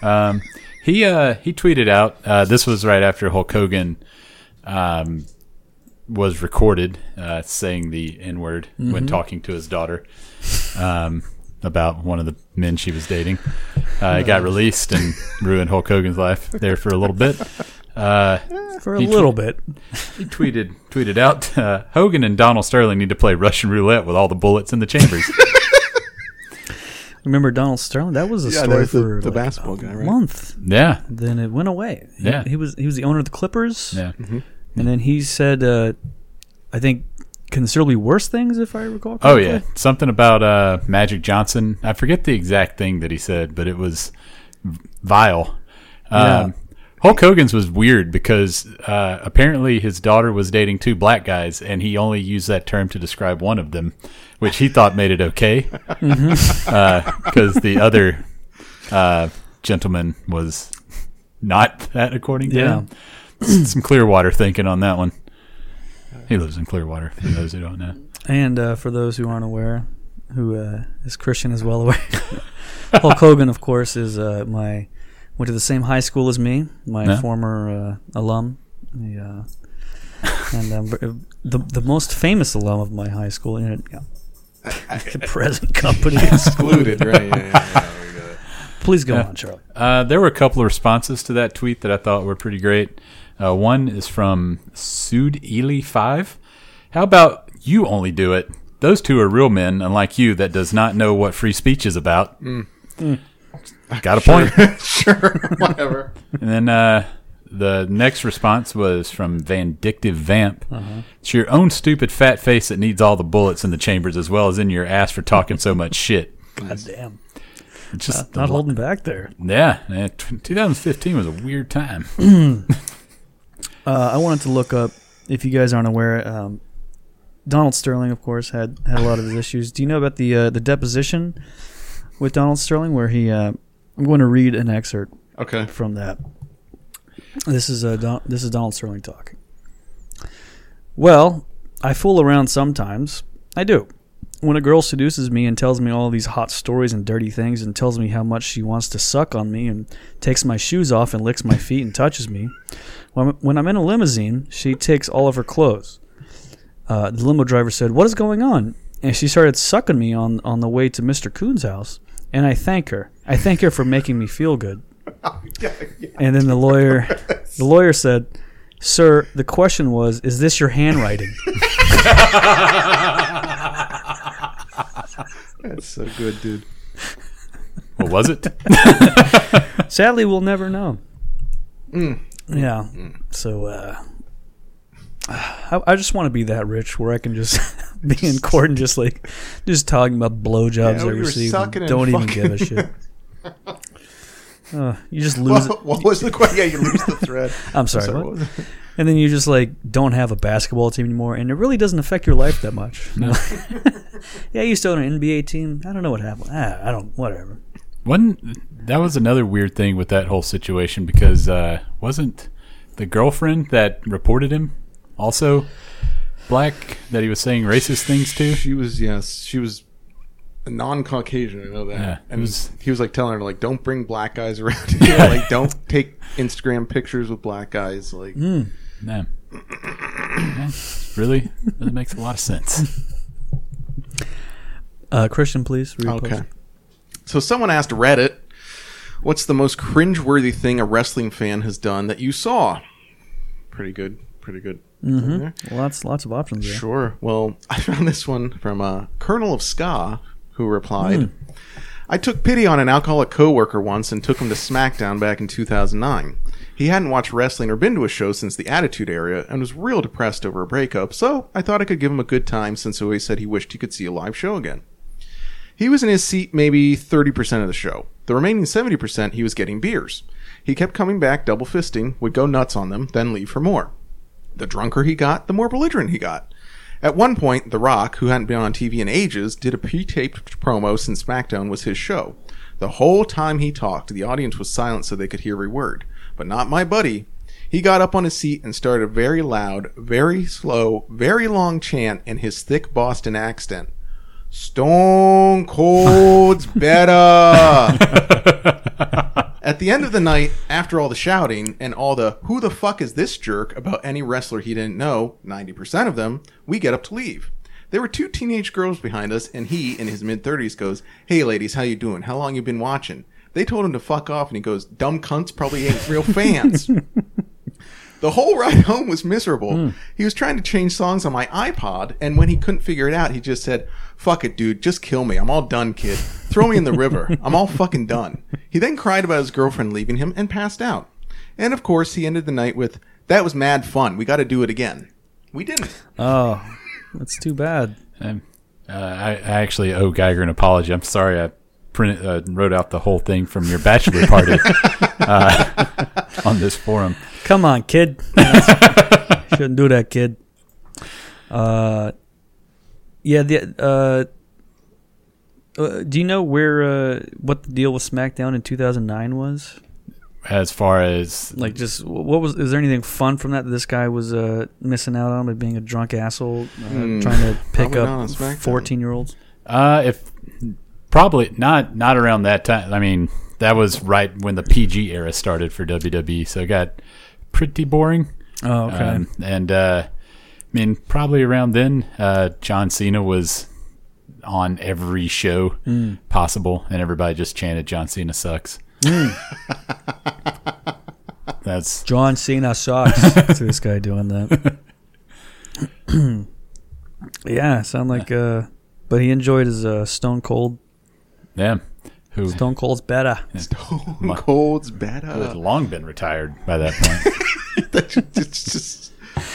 Um, he uh, he tweeted out. Uh, this was right after Hulk Hogan um, was recorded uh, saying the N word when talking to his daughter um, about one of the men she was dating. Uh, it got released and ruined Hulk Hogan's life there for a little bit. Uh, For a He little bit. he tweeted tweeted out uh, Hogan and Donald Sterling need to play Russian roulette with all the bullets in the chambers. Remember Donald Sterling? That was a Yeah, story was the- for the like basketball a guy, right? month. yeah, Then it went away. He- Yeah. he, was he was the owner of the Clippers. yeah. And then he said, uh, I think considerably worse things, if I recall. Oh yeah, something about uh, Magic Johnson. I forget the exact thing that he said, but it was vile. Yeah. Um, Hulk Hogan's was weird because uh, apparently his daughter was dating two black guys, and he only used that term to describe one of them, which he thought made it okay, because the other uh, gentleman was not that, according to Yeah. him. Some Clearwater thinking on that one. He lives in Clearwater. For those who don't know. And uh, for those who aren't aware, who uh, is Christian is well aware, Hulk Hogan, of course, is uh, my went to the same high school as me, my Yeah. former uh, alum, the, uh, and um, the the most famous alum of my high school. You know, the present company. Excluded, right? Yeah, yeah, yeah, we got it. Please go Yeah. on, Charlie. Uh, there were a couple of responses to that tweet that I thought were pretty great. Uh, one is from Sud Ely Five. How about you only do it? Those two are real men, unlike you, that does not know what free speech is about. Got a point. sure, whatever. And then uh, the next response was from Vindictive Vamp. It's your own stupid fat face that needs all the bullets in the chambers, as well as in your ass for talking so much shit. God damn, just not holding back there. Yeah, t- 2015 was a weird time. Uh, I wanted to look up if you guys aren't aware. Um, Donald Sterling, of course, had had a lot of his issues. Do you know about the uh, the deposition with Donald Sterling, where he? Uh, I'm going to read an excerpt Okay. from that. This is uh, Don- this is Donald Sterling talking. Well, I fool around sometimes. I do. When a girl seduces me and tells me all these hot stories and dirty things and tells me how much she wants to suck on me and takes my shoes off and licks my feet and touches me, when I'm- when I'm in a limousine, she takes all of her clothes. Uh, the limo driver said, "What is going on?" And she started sucking me on on the way to Mr. Coon's house. And I thank her. I thank her for making me feel good. And then the lawyer, the lawyer said, "Sir, the question was, is this your handwriting?" That's so good, dude. What was it? Sadly, we'll never know. Mm. Yeah. So, uh, I, I just want to be that rich where I can just be in court and just like just talking about blowjobs Yeah, I we were received. sucking and and Don't even fucking. give a shit. Uh, you just lose. What, what was the question? Yeah, you lose the thread. I'm sorry. Sorry, what? what? And then you just like don't have a basketball team anymore, and it really doesn't affect your life that much. yeah, you still own an NBA team. I don't know what happened. Ah, I don't. Whatever. One that was another weird thing with that whole situation because uh, wasn't the girlfriend that reported him also black that he was saying racist things to? She was yes, she was a non-Caucasian. I know that. Yeah, and was- he was like telling her like, don't bring black guys around here. like, don't take Instagram pictures with black guys. Like, Hmm. Yeah. Yeah, really, that makes a lot of sense. Uh, Christian, please. read your okay. So someone asked Reddit, "What's the most cringeworthy thing a wrestling fan has done that you saw?" Pretty good. Pretty good. Mm-hmm. Lots, lots of options there. Sure. Well, I found this one from uh, Colonel of Ska, who replied, hmm. "I took pity on an alcoholic coworker once and took him to SmackDown back in 2009. He hadn't watched wrestling or been to a show since the Attitude Era and was real depressed over a breakup. So I thought I could give him a good time since he always said he wished he could see a live show again." He was in his seat maybe 30% of the show. The remaining 70% he was getting beers. He kept coming back double fisting, would go nuts on them, then leave for more. The drunker he got, the more belligerent he got. At one point, The Rock, who hadn't been on TV in ages, did a pre-taped promo since SmackDown was his show. The whole time he talked, the audience was silent so they could hear every word. But not my buddy. He got up on his seat and started a very loud, very slow, very long chant in his thick Boston accent. Stone Cold's better. At the end of the night, after all the shouting and all the who the fuck is this jerk about any wrestler he didn't know, 90% of them, we get up to leave. There were two teenage girls behind us, and he, in his mid 30s, goes, Hey ladies, how you doing? How long you been watching? They told him to fuck off, and he goes, Dumb cunts probably ain't real fans. The whole ride home was miserable. He was trying to change songs on my iPod, and when he couldn't figure it out, he just said, Fuck it, dude, just kill me. I'm all done, kid. Throw me in the river. I'm all fucking done. He then cried about his girlfriend leaving him and passed out. And of course, he ended the night with, That was mad fun. We gotta do it again. We didn't. Oh, that's too bad. Uh, I, I actually owe Geiger an apology. I'm sorry I printed, uh, wrote out the whole thing from your bachelor party uh, on this forum. Come on, kid. Shouldn't do that, kid. Uh, yeah. The uh, uh, do you know where uh what the deal with SmackDown in 2009 was? As far as Like, just what was? Is there anything fun from that that this guy was uh missing out on by being a drunk asshole, uh, Hmm, trying to pick probably up 14 year olds? Uh, if probably not not around that time. I mean, that was right when the PG era started for WWE, so it got pretty boring. Oh, okay. Um, and uh, I mean, probably around then, uh, John Cena was on every show Mm. possible, and everybody just chanted "John Cena sucks." Mm. That's John Cena sucks. to this guy doing that. yeah, sound like. uh But he enjoyed his uh, Stone Cold. Yeah. Who Stone Cold's better. Stone Cold's who had better. long been retired by that point. It's just.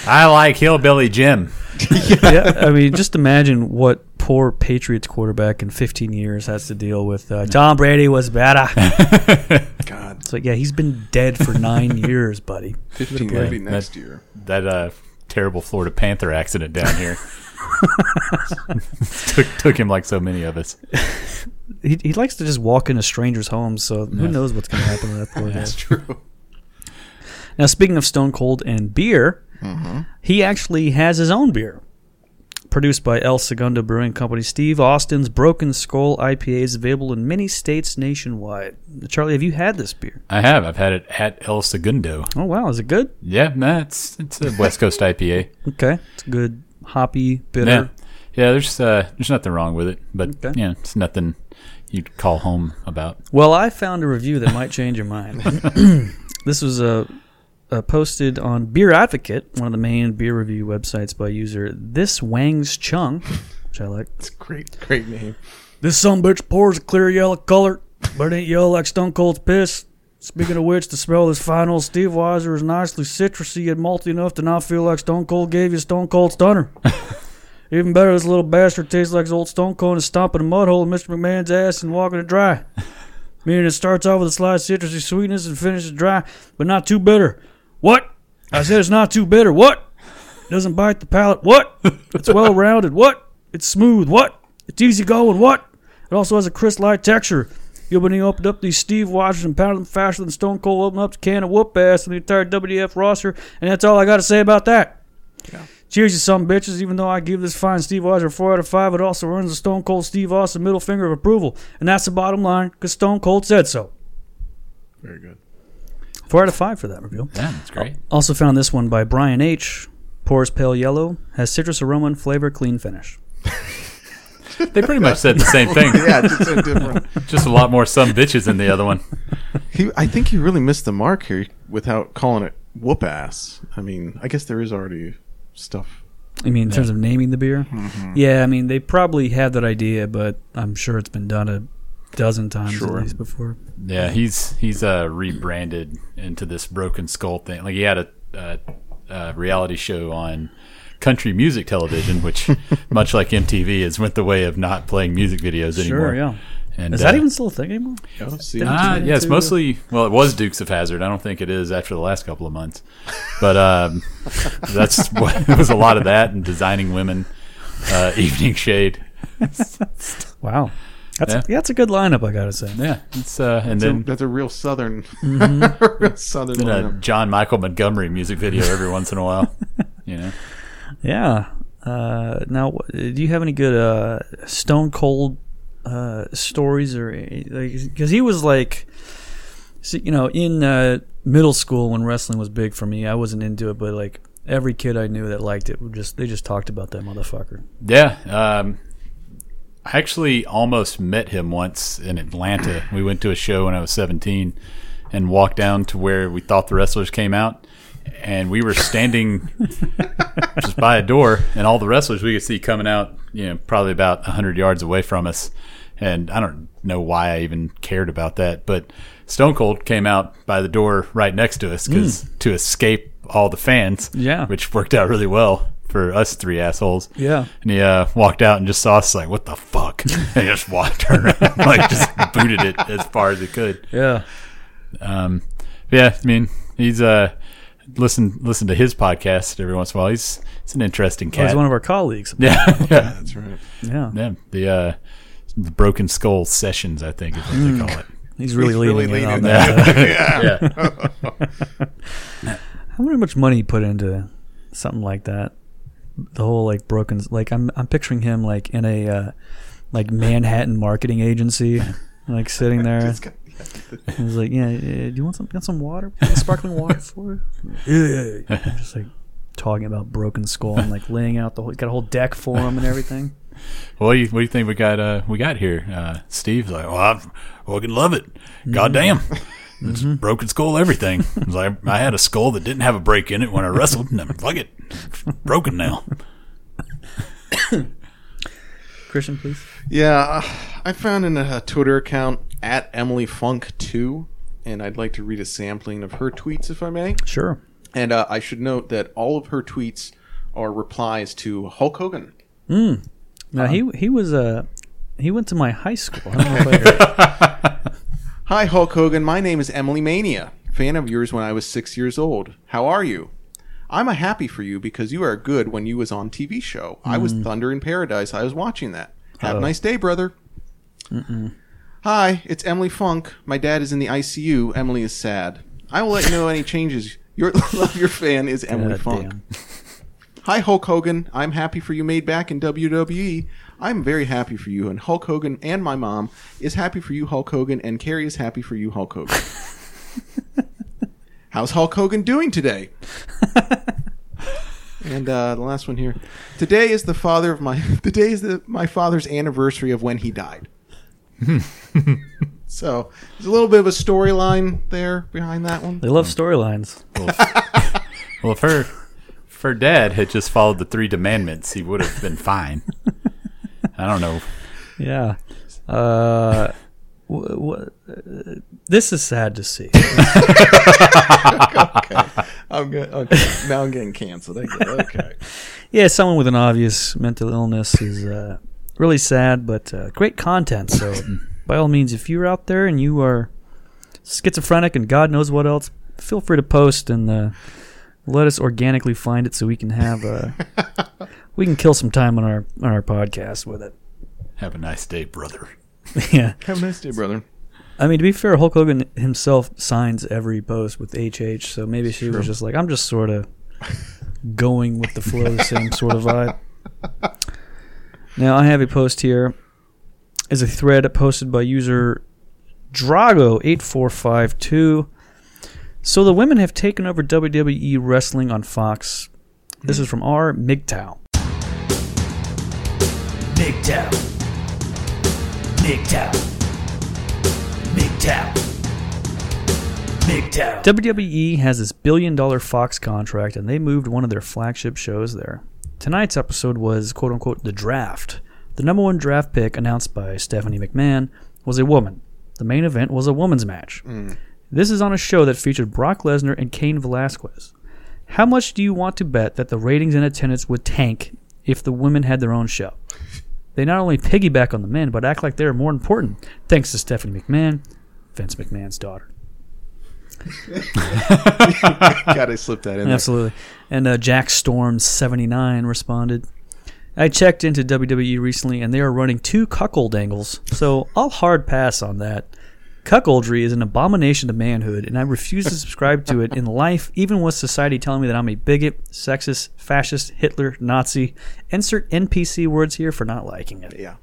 I like Hillbilly Jim. yeah, I mean, just imagine what poor Patriots quarterback in 15 years has to deal with. Uh, Tom Brady was better. God. So yeah, he's been dead for nine years, buddy. 15 Yeah, maybe that- next year. that uh, terrible Florida Panther accident down here took took him like so many of us. He, he likes to just walk into strangers' homes, so who Yeah. knows what's going to happen to that poor guy. That's true. Now, speaking of Stone Cold and beer, mm-hmm. he actually has his own beer. Produced by El Segundo Brewing Company, Steve Austin's Broken Skull IPA is available in many states nationwide. Charlie, have you had this beer? I have. I've had it at El Segundo. Oh wow, is it good? Yeah, nah, it's it's a West Coast IPA. Okay, it's good, hoppy, bitter. Yeah, yeah. There's uh, there's nothing wrong with it, but Okay. yeah, it's nothing you'd call home about. Well, I found a review that might change your mind. this was uh, uh, posted on Beer Advocate, one of the main beer review websites by user This Wang's Chung, which I like. It's a great, great name. This some bitch pours a clear yellow color, but it ain't yellow like Stone Cold's piss. Speaking of which, the smell of this fine old Steve Weiser is nicely citrusy and malty enough to not feel like Stone Cold gave you a Stone Cold Stunner. Even better, this little bastard tastes like his old Stone Cold is stomping a mud hole in Mr. McMahon's ass and walking it dry. Meaning it starts off with a slight citrusy sweetness and finishes dry, but not too bitter. What? I said it's not too bitter. What? Doesn't bite the palate. What? It's well rounded. What? It's smooth. What? It's easy going. What? It also has a crisp light texture. You when he opened up these Steve and pounded them faster than Stone Cold opened up the can of whoop ass and the entire WWF roster, and that's all I got to say about that. Yeah. Cheers, you some bitches. Even though I give this fine Steve Austin a 4 out of 5, it also earns the Stone Cold Steve Austin middle finger of approval. And that's the bottom line, because Stone Cold said so. Very good. 4 out of 5 for that review. Yeah, that's great. Also found this one by Brian H. Pours pale yellow, has citrus aroma and flavor, clean finish. They pretty much said the same thing. Yeah, just so different. Just a lot more some bitches in the other one. He, I think he really missed the mark here without calling it whoop ass. I mean, I guess there is already stuff. I mean, in terms of naming the beer? Mm-hmm. Yeah, I mean, they probably had that idea, but I'm sure it's been done a dozen times Sure. at least before. Yeah, he's he's uh, rebranded into this broken skull thing. Like he had a, a, a reality show on country music television, which, much like MTV, is went the way of not playing music videos anymore. Sure, yeah. And, Is that uh, even still a thing anymore? Oh, see, Ah, Turn it yeah, it's into- mostly well, it was Dukes of Hazzard. I don't think it is after the last couple of months, but um, that's what it was. A lot of that and designing women, uh, evening shade. Wow. That's, Yeah. a, that's a good lineup, I gotta say. Yeah, it's uh, and that's, a, then that's a real southern, Mm-hmm. real southern. then a lineup. John Michael Montgomery music video every once in a while. You know, Yeah. Uh, now, do you have any good uh, Stone Cold uh, stories or because he was like, see, you know, in uh, middle school when wrestling was big for me, I wasn't into it, but like every kid I knew that liked it would just they just talked about that motherfucker. yeah. Um, I actually almost met him once in Atlanta. We went to a show when I was 17 and walked down to where we thought the wrestlers came out. And we were standing just by a door, and all the wrestlers we could see coming out, you know, probably about 100 yards away from us. And I don't know why I even cared about that, but Stone Cold came out by the door right next to us hmm. because to escape all the fans, Yeah. which worked out really well for us three assholes. Yeah. And he uh, walked out and just saw us like, what the fuck? and he just walked around, like just booted it as far as he could. Yeah. Um, yeah, I mean, he's uh, listen listen to his podcast every once in a while. He's he's an interesting Oh, cat. he's one of our colleagues. yeah, yeah, That's right. Yeah. yeah. The uh, the Broken Skull Sessions, I think, is what they call it. He's really He's leaning really leaning on that. Yeah, How much money he put into something like that? The whole like broken like I'm I'm picturing him like in a uh, like Manhattan marketing agency, like sitting there. He's like, yeah, uh, do you want some got some water, sparkling water for you? Yeah, yeah, yeah. Just like talking about broken skull and like laying out the whole got a whole deck for him and everything. What do you what do you think we got? Uh, we got here. Uh, Steve's like, well, I fucking love it. God damn. It's broken skull everything. It's like I had a skull that didn't have a break in it when I wrestled, and I'm fuck it, it's broken now. Christian, please. Yeah, uh, I found in a Twitter account at Emily Funk two, and I'd like to read a sampling of her tweets, if I may. Sure. And uh, I should note that all of her tweets are replies to Hulk Hogan. Now he he was uh he went to my high school. I don't know if I, Hi, Hulk Hogan. My name is Emily Mania. Fan of yours when I was six years old. How are you? I'm a happy for you because you are good when you was on TV show. I was mm-hmm. Thunder in Paradise. I was watching that. Have a nice day, brother. Hi, it's Emily Funk. My dad is in the ICU. Emily is sad. I will let you know any changes. Your love your fan is Emily God Funk. damn. Hi, Hulk Hogan. I'm happy for you made back in WWE. I'm very happy for you, and Hulk Hogan and my mom is happy for you, Hulk Hogan, and Carrie is happy for you, Hulk Hogan. How's Hulk Hogan doing today? and uh, the last one here. Today is the father of my. Today is the, my father's anniversary of when he died. so there's a little bit of a storyline there behind that one. They love storylines. Well, if her if her dad had just followed the three commandments, he would have been fine. I don't know. Yeah. Uh, wh- wh- uh, This is sad to see. okay. I'm good. Okay. Now I'm getting canceled. I get it. Okay. yeah, someone with an obvious mental illness is uh, really sad, but uh, great content. So, by all means, if you're out there and you are schizophrenic and God knows what else, feel free to post and uh, let us organically find it so we can have uh, we can kill some time on our on our podcast with it. Have a nice day, brother. yeah. Have a nice day, brother. I mean, to be fair, Hulk Hogan himself signs every post with HH, so maybe she was just like, I'm just sort of going with the flow, the same sort of vibe. Now, I have a post here is a thread posted by user Drago8452. So the women have taken over WWE wrestling on Fox. This hmm. is from R. MGTOW. MGTOW. MGTOW. MGTOW. MGTOW. WWE has this billion dollar Fox contract and they moved one of their flagship shows there. Tonight's episode was quote unquote the draft. The number one draft pick announced by Stephanie McMahon was a woman. The main event was a woman's match. Mm. This is on a show that featured Brock Lesnar and Cain Velasquez. How much do you want to bet that the ratings and attendance would tank if the women had their own show? They not only piggyback on the men, but act like they're more important, thanks to Stephanie McMahon, Vince McMahon's daughter. Gotta slip that in there. Absolutely. And uh, Jack Storm seventy nine responded. I checked into WWE recently, and they are running two cuckold angles, so I'll hard pass on that. Cuckoldry is an abomination to manhood, and I refuse to subscribe to it in life, even with society telling me that I'm a bigot, sexist, fascist, Hitler, Nazi. Insert NPC words here for not liking it. Yeah.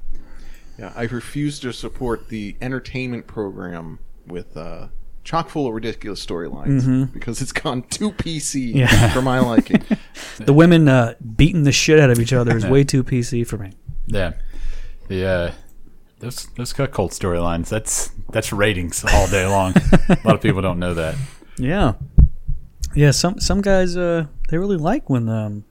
Yeah. I refuse to support the entertainment program with uh, chock full of ridiculous storylines because it's gone too PC Yeah. for my liking. The women uh, beating the shit out of each other is way too PC for me. Yeah, the uh, those those cuckold storylines. That's that's ratings all day long. a lot of people don't know that. Yeah, yeah. Some some guys uh, they really like when um,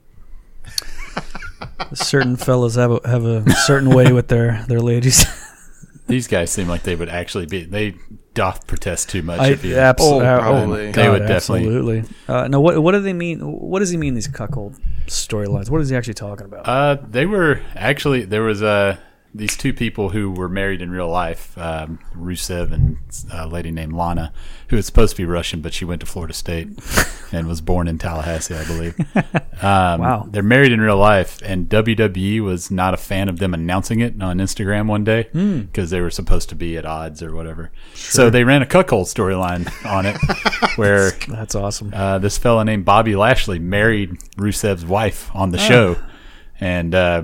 certain fellas have a have a certain way with their their ladies. These guys seem like they would actually be. They doth protest too much. I if you, absolutely, Oh, probably. They would definitely- absolutely. Uh, no, what what do they mean? What does he mean these cuckold storylines? What is he actually talking about? Uh, they were actually there was uh these two people who were married in real life, um, Rusev and a lady named Lana, who was supposed to be Russian, but she went to Florida State and was born in Tallahassee, I believe. Um, Wow. They're married in real life, and WWE was not a fan of them announcing it on Instagram one day because they were supposed to be at odds or whatever. So they ran a cuckold storyline on it where That's awesome. uh, this fella named Bobby Lashley married Rusev's wife on the show, and uh,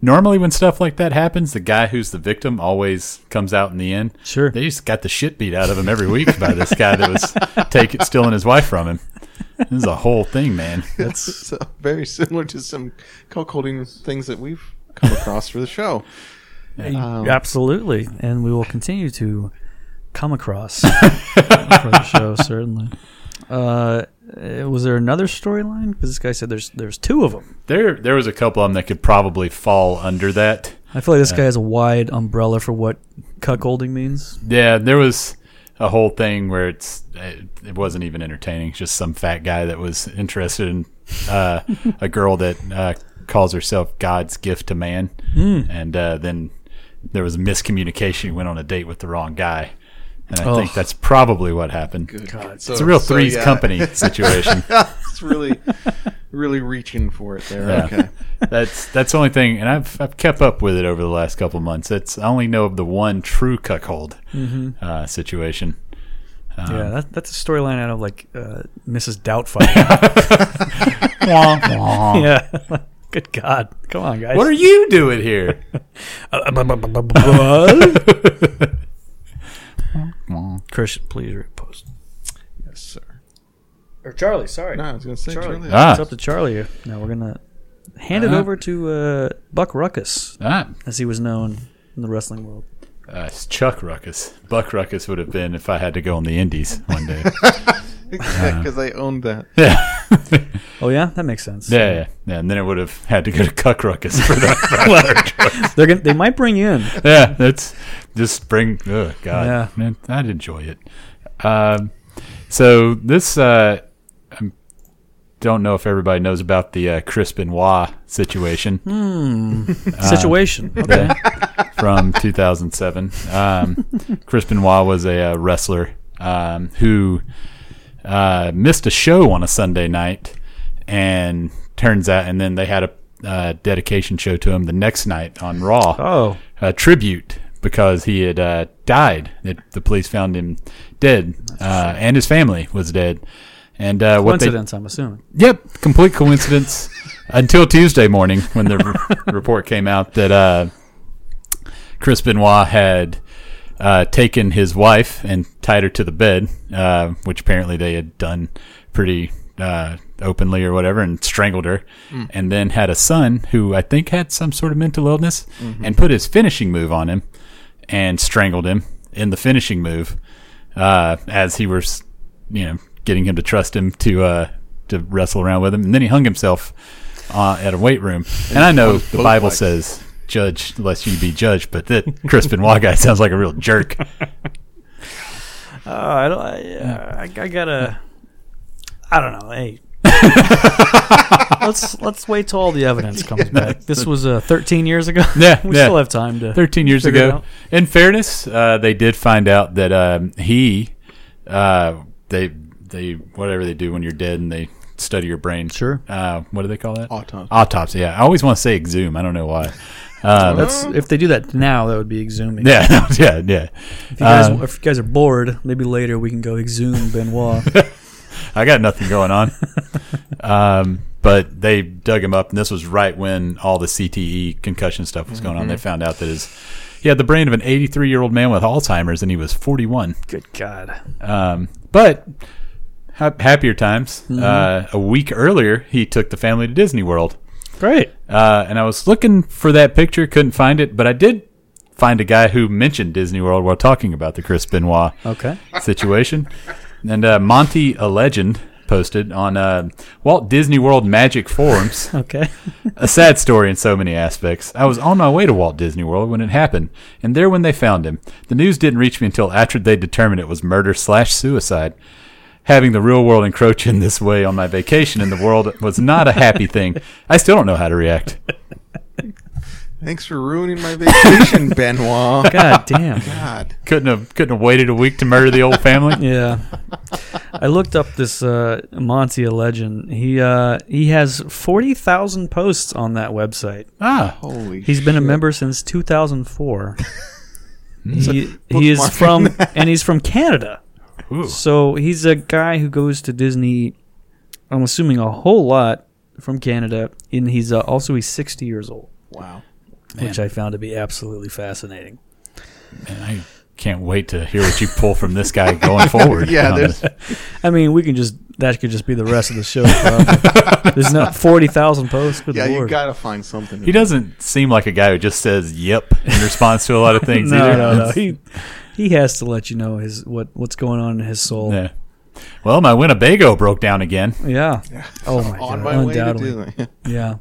normally when stuff like that happens, the guy who's the victim always comes out in the end. Sure. they just got the shit beat out of him every week by this guy that was taking stealing his wife from him. This is a whole thing, man. It's uh, very similar to some cuckolding things that we've come across for the show. Um, Absolutely, and we will continue to come across for the show certainly. Uh, uh, was there another storyline? Because this guy said there's there's two of them. There, there was a couple of them that could probably fall under that. I feel like this guy has a wide umbrella for what cuckolding means. Yeah, there was a whole thing where it's it, it wasn't even entertaining. It's just some fat guy that was interested in uh, a girl that uh, calls herself God's gift to man, and uh, then there was miscommunication. He went on a date with the wrong guy, and I think Oh. that's probably what happened. God, It's a real so, three's yeah, company situation. it's really, really reaching for it there. Yeah. Okay. That's that's the only thing, and I've I've kept up with it over the last couple of months. It's I only know of the one true cuckold uh, situation. Um, yeah, that, that's a storyline out of like uh, Mrs. Doubtfire. yeah. Good God. Come on, guys. What are you doing here? Christian, please repost. Yes, sir. Or Charlie, sorry. No, I was going to say Charlie. Charlie. Ah. It's up to Charlie. Now we're gonna hand it Uh-huh. over to uh, Buck Ruckus, Ah, as he was known in the wrestling world. uh, it's Chuck Ruckus. Buck Ruckus would have been if I had to go on the Indies one day. because I owned that. Yeah. Oh yeah, that makes sense. Yeah, yeah, yeah. And then it would have had to go to Cuck Ruckus for that. They're gonna, they might bring you in. yeah, that's just bring. Oh God, Yeah. man, I'd enjoy it. Um, so this, uh, I don't know if everybody knows about the uh, Chris Benoit situation Situation. Okay. from 2007. Um, Chris Benoit was a uh, wrestler um, who uh, missed a show on a Sunday night, and turns out, and then they had a uh, dedication show to him the next night on Raw. Oh, a tribute because he had uh, died. It, the police found him dead, uh, and his family was dead. And uh, what they coincidence. I'm assuming. Yep, complete coincidence. until Tuesday morning when the re- report came out that uh, Chris Benoit had uh, taken his wife and tied her to the bed, uh, which apparently they had done pretty uh, openly or whatever, and strangled her, and then had a son who I think had some sort of mental illness, and put his finishing move on him and strangled him in the finishing move uh, as he was, you know, getting him to trust him to uh, to wrestle around with him, and then he hung himself uh, at a weight room. And I know the Bible says judge lest you be judged, but that Crispin Benoit guy sounds like a real jerk. Uh, I don't. I, uh, I, I gotta. I don't know. Hey, let's let's wait till all the evidence comes back. This was uh, 13 years ago. Yeah, we yeah. still have time to. 13 years ago. In fairness, uh, they did find out that um, he, uh, they, they, whatever they do when you're dead and they study your brain. Sure. Uh, what do they call that? Autopsy. Autopsy. Yeah, I always want to say exhume. I don't know why. Um, That's if they do that now, that would be exhuming. yeah, yeah, yeah. If you, guys, Uh, if you guys are bored, maybe later we can go exhume Benoit. I got nothing going on. um, but they dug him up, and this was right when all the CTE concussion stuff was going on. They found out that his he had the brain of an 83 year old man with Alzheimer's, and he was 41. Good God. Um, but ha- happier times. Uh, a week earlier, he took the family to Disney World, Great. uh, and I was looking for that picture, couldn't find it, but I did find a guy who mentioned Disney World while talking about the Chris Benoit Okay. situation. And uh, Monty, a legend, posted on uh, Walt Disney World Magic Forums Okay. a sad story in so many aspects. I was on my way to Walt Disney World when it happened, and there when they found him. The news didn't reach me until after they determined it was murder slash suicide. Having the real world encroach in this way on my vacation in the world was not a happy thing. I still don't know how to react. Thanks for ruining my vacation, Benoit. God damn. God. Couldn't have couldn't have waited a week to murder the old family. Yeah. I looked up this uh, Monty a legend. He uh, he has 40,000 posts on that website. Ah, Holy He's been a member since 2004. he, he is from that. and he's from Canada. Ooh. So he's a guy who goes to Disney. I'm assuming a whole lot from Canada, and he's uh, also he's 60 years old, Wow. which I found to be absolutely fascinating. man, I can't wait to hear what you pull from this guy going forward. Yeah, there's- I mean, we can just that could just be the rest of the show. There's not 40,000 posts. Good Yeah, you gotta find something. He doesn't seem like a guy who just says "yep" in response to a lot of things. no, either. no, no. It's- He he has to let you know his what what's going on in his soul. Yeah. Well, my Winnebago broke down again. Yeah. Oh my on god. my way to Undoubtedly. Disney. Yeah.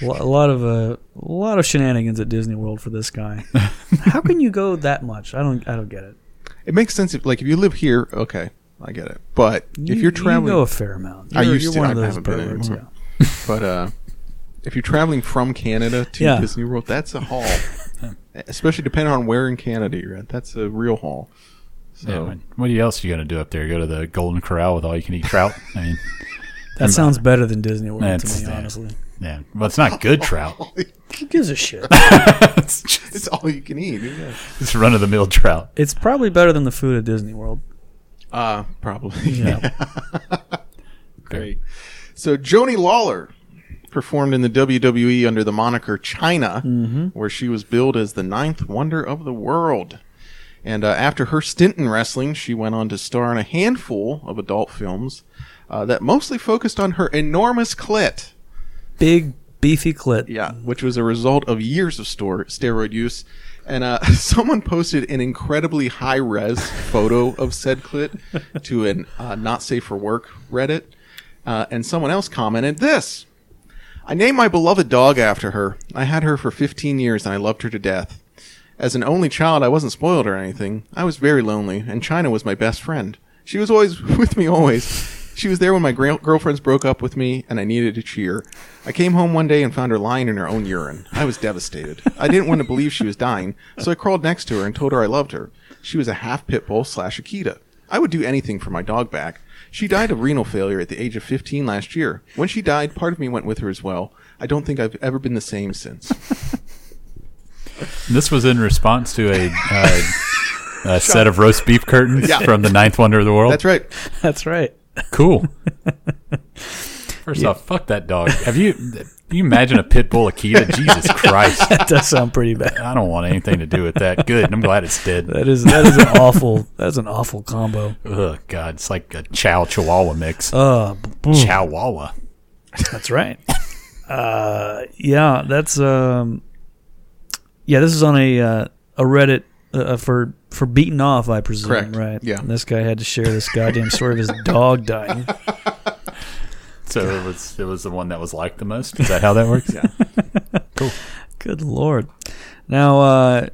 A lot of uh, a lot of shenanigans at Disney World for this guy. How can you go that much? I don't I don't get it. It makes sense if, like, if you live here, okay, I get it. But You, if you're traveling, you go a fair amount. I You're, used you're to. one I of those haven't been perverts. anymore. Yeah. but uh, if you're traveling from Canada to Yeah. Disney World, that's a haul. Especially depending on where in Canada you're at, that's a real haul. So Yeah, man. what else you gonna do up there? Go to the Golden Corral with all you can eat trout? I mean, That sounds better than Disney World That's- to me, yeah. honestly. yeah. Well, it's not good trout. Who gives a shit? it's just it's all you can eat. Yeah. it's run of the mill trout. it's probably better than the food at Disney World. Uh, probably. Yeah. Great. So Joanie Laurer performed in the WWE under the moniker Chyna, where she was billed as the ninth wonder of the world. And uh, after her stint in wrestling, she went on to star in a handful of adult films uh, that mostly focused on her enormous clit. Big beefy clit. Yeah, which was a result of years of store steroid use. And uh, someone posted an incredibly high res photo of said clit to an uh, not safe for work Reddit. Uh, and someone else commented this I named my beloved dog after her. I had her for 15 years and I loved her to death. As an only child, I wasn't spoiled or anything. I was very lonely, and Chyna was my best friend. She was always with me, always. She was there when my gra- girlfriends broke up with me, and I needed a cheer. I came home one day and found her lying in her own urine. I was devastated. I didn't want to believe she was dying, so I crawled next to her and told her I loved her. She was a half pit bull slash Akita. I would do anything for my dog back. She died of renal failure at the age of 15 last year. When she died, part of me went with her as well. I don't think I've ever been the same since. This was in response to a, uh, a set of roast beef curtains Yeah. from the Ninth Wonder of the World. That's right. That's right. Cool. First off, fuck that dog. Have you? You imagine a pit bull Akita? Jesus Christ! That does sound pretty bad. I don't want anything to do with that. Good. I'm glad it's dead. That is that is an awful that is an awful combo. Oh God, it's like a Chow Chihuahua mix. Uh, Chihuahua. That's right. uh, yeah, that's um, yeah. This is on a uh, a Reddit uh, for for beaten off, I presume. Correct. Right. Yeah. And this guy had to share this goddamn story of his dog dying. So it was it was the one that was liked the most. Is that how that works? Yeah. Cool. Good lord. Now uh,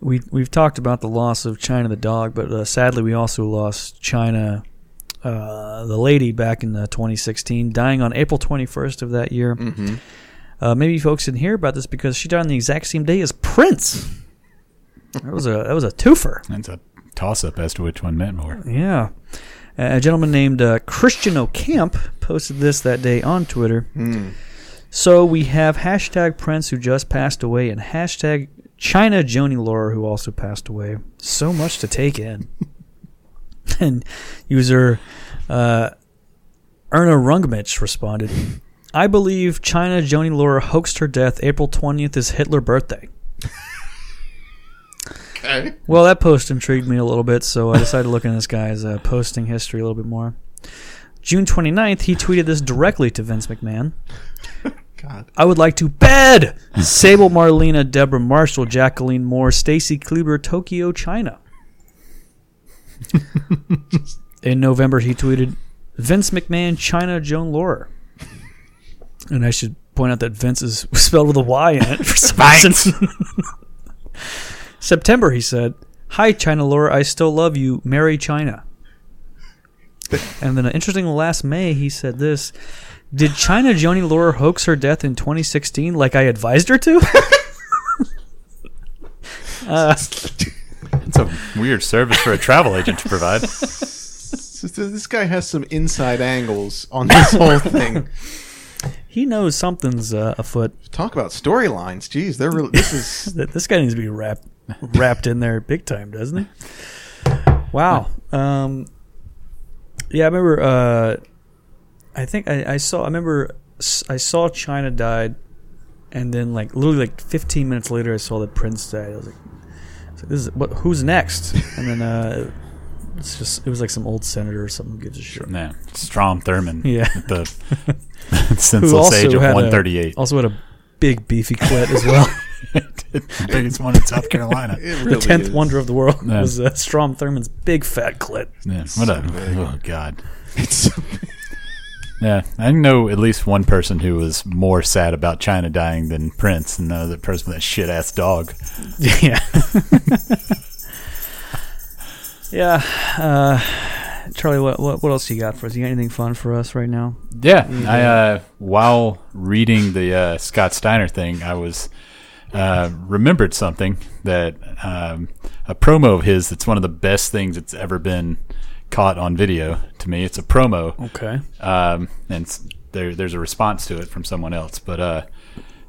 we we've talked about the loss of China the dog, but uh, sadly we also lost Chyna. Uh, the lady back in uh, 2016, dying on April 21st of that year. hmm Uh, maybe folks didn't hear about this because she died on the exact same day as Prince. That was a that was a twofer. That's a toss up as to which one meant more. Yeah, a gentleman named uh, Christian O'Camp posted this that day on Twitter. Mm. So we have hashtag Prince who just passed away and hashtag Chyna Joanie Laurer who also passed away. So much to take in. and user uh, Erna Rungmich responded, I believe Chyna Joanie Laurer hoaxed her death April 20th is Hitler birthday. Okay. Well, that post intrigued me a little bit, so I decided to look into this guy's uh, posting history a little bit more. June 29th, he tweeted this directly to Vince McMahon. God. I would like to bed Sable Marlena, Deborah Marshall, Jacqueline Moore, Stacy Keibler, Tokyo, Chyna. In November, he tweeted Vince McMahon, Chyna, Joan Laurer. And I should point out that Vince is spelled with a Y in it for some reason. September, he said, Hi, Chyna Laurer, I still love you. Marry Chyna. and then, uh, interesting, last May, he said this Did Chyna Joanie Laurer hoax her death in 2016 like I advised her to? uh, It's a weird service for a travel agent to provide. This guy has some inside angles on this whole thing. he knows something's uh, afoot. Talk about storylines. Jeez, they're really, this is That This guy needs to be wrapped wrapped in there big time, doesn't he? Wow. Um, yeah, I remember. Uh, I think I, I saw. I remember. I saw Chyna died, and then like literally like 15 minutes later, I saw that Prince died. I was like, I was like, "This is what? Who's next?" And then uh, it's just it was like some old senator or something who gives a shit. Yeah, Strom Thurmond. Yeah. The senseless age of had a- 138. Also had a big beefy clit as well. The biggest one in South Carolina. it the tenth is. wonder of the world Yeah. was uh, Strom Thurmond's big fat clit. Yeah, what a oh god. It's Yeah, I know at least one person who was more sad about Chyna dying than Prince, and the person with that shit ass dog. Yeah. yeah. Uh, Charlie, what, what what else you got for us? You got anything fun for us right now? Yeah, I uh, while reading the uh, Scott Steiner thing, I was uh, remembered something that um, a promo of his that's one of the best things that's ever been caught on video to me. It's a promo, Okay. um, and there, there's a response to it from someone else. But uh,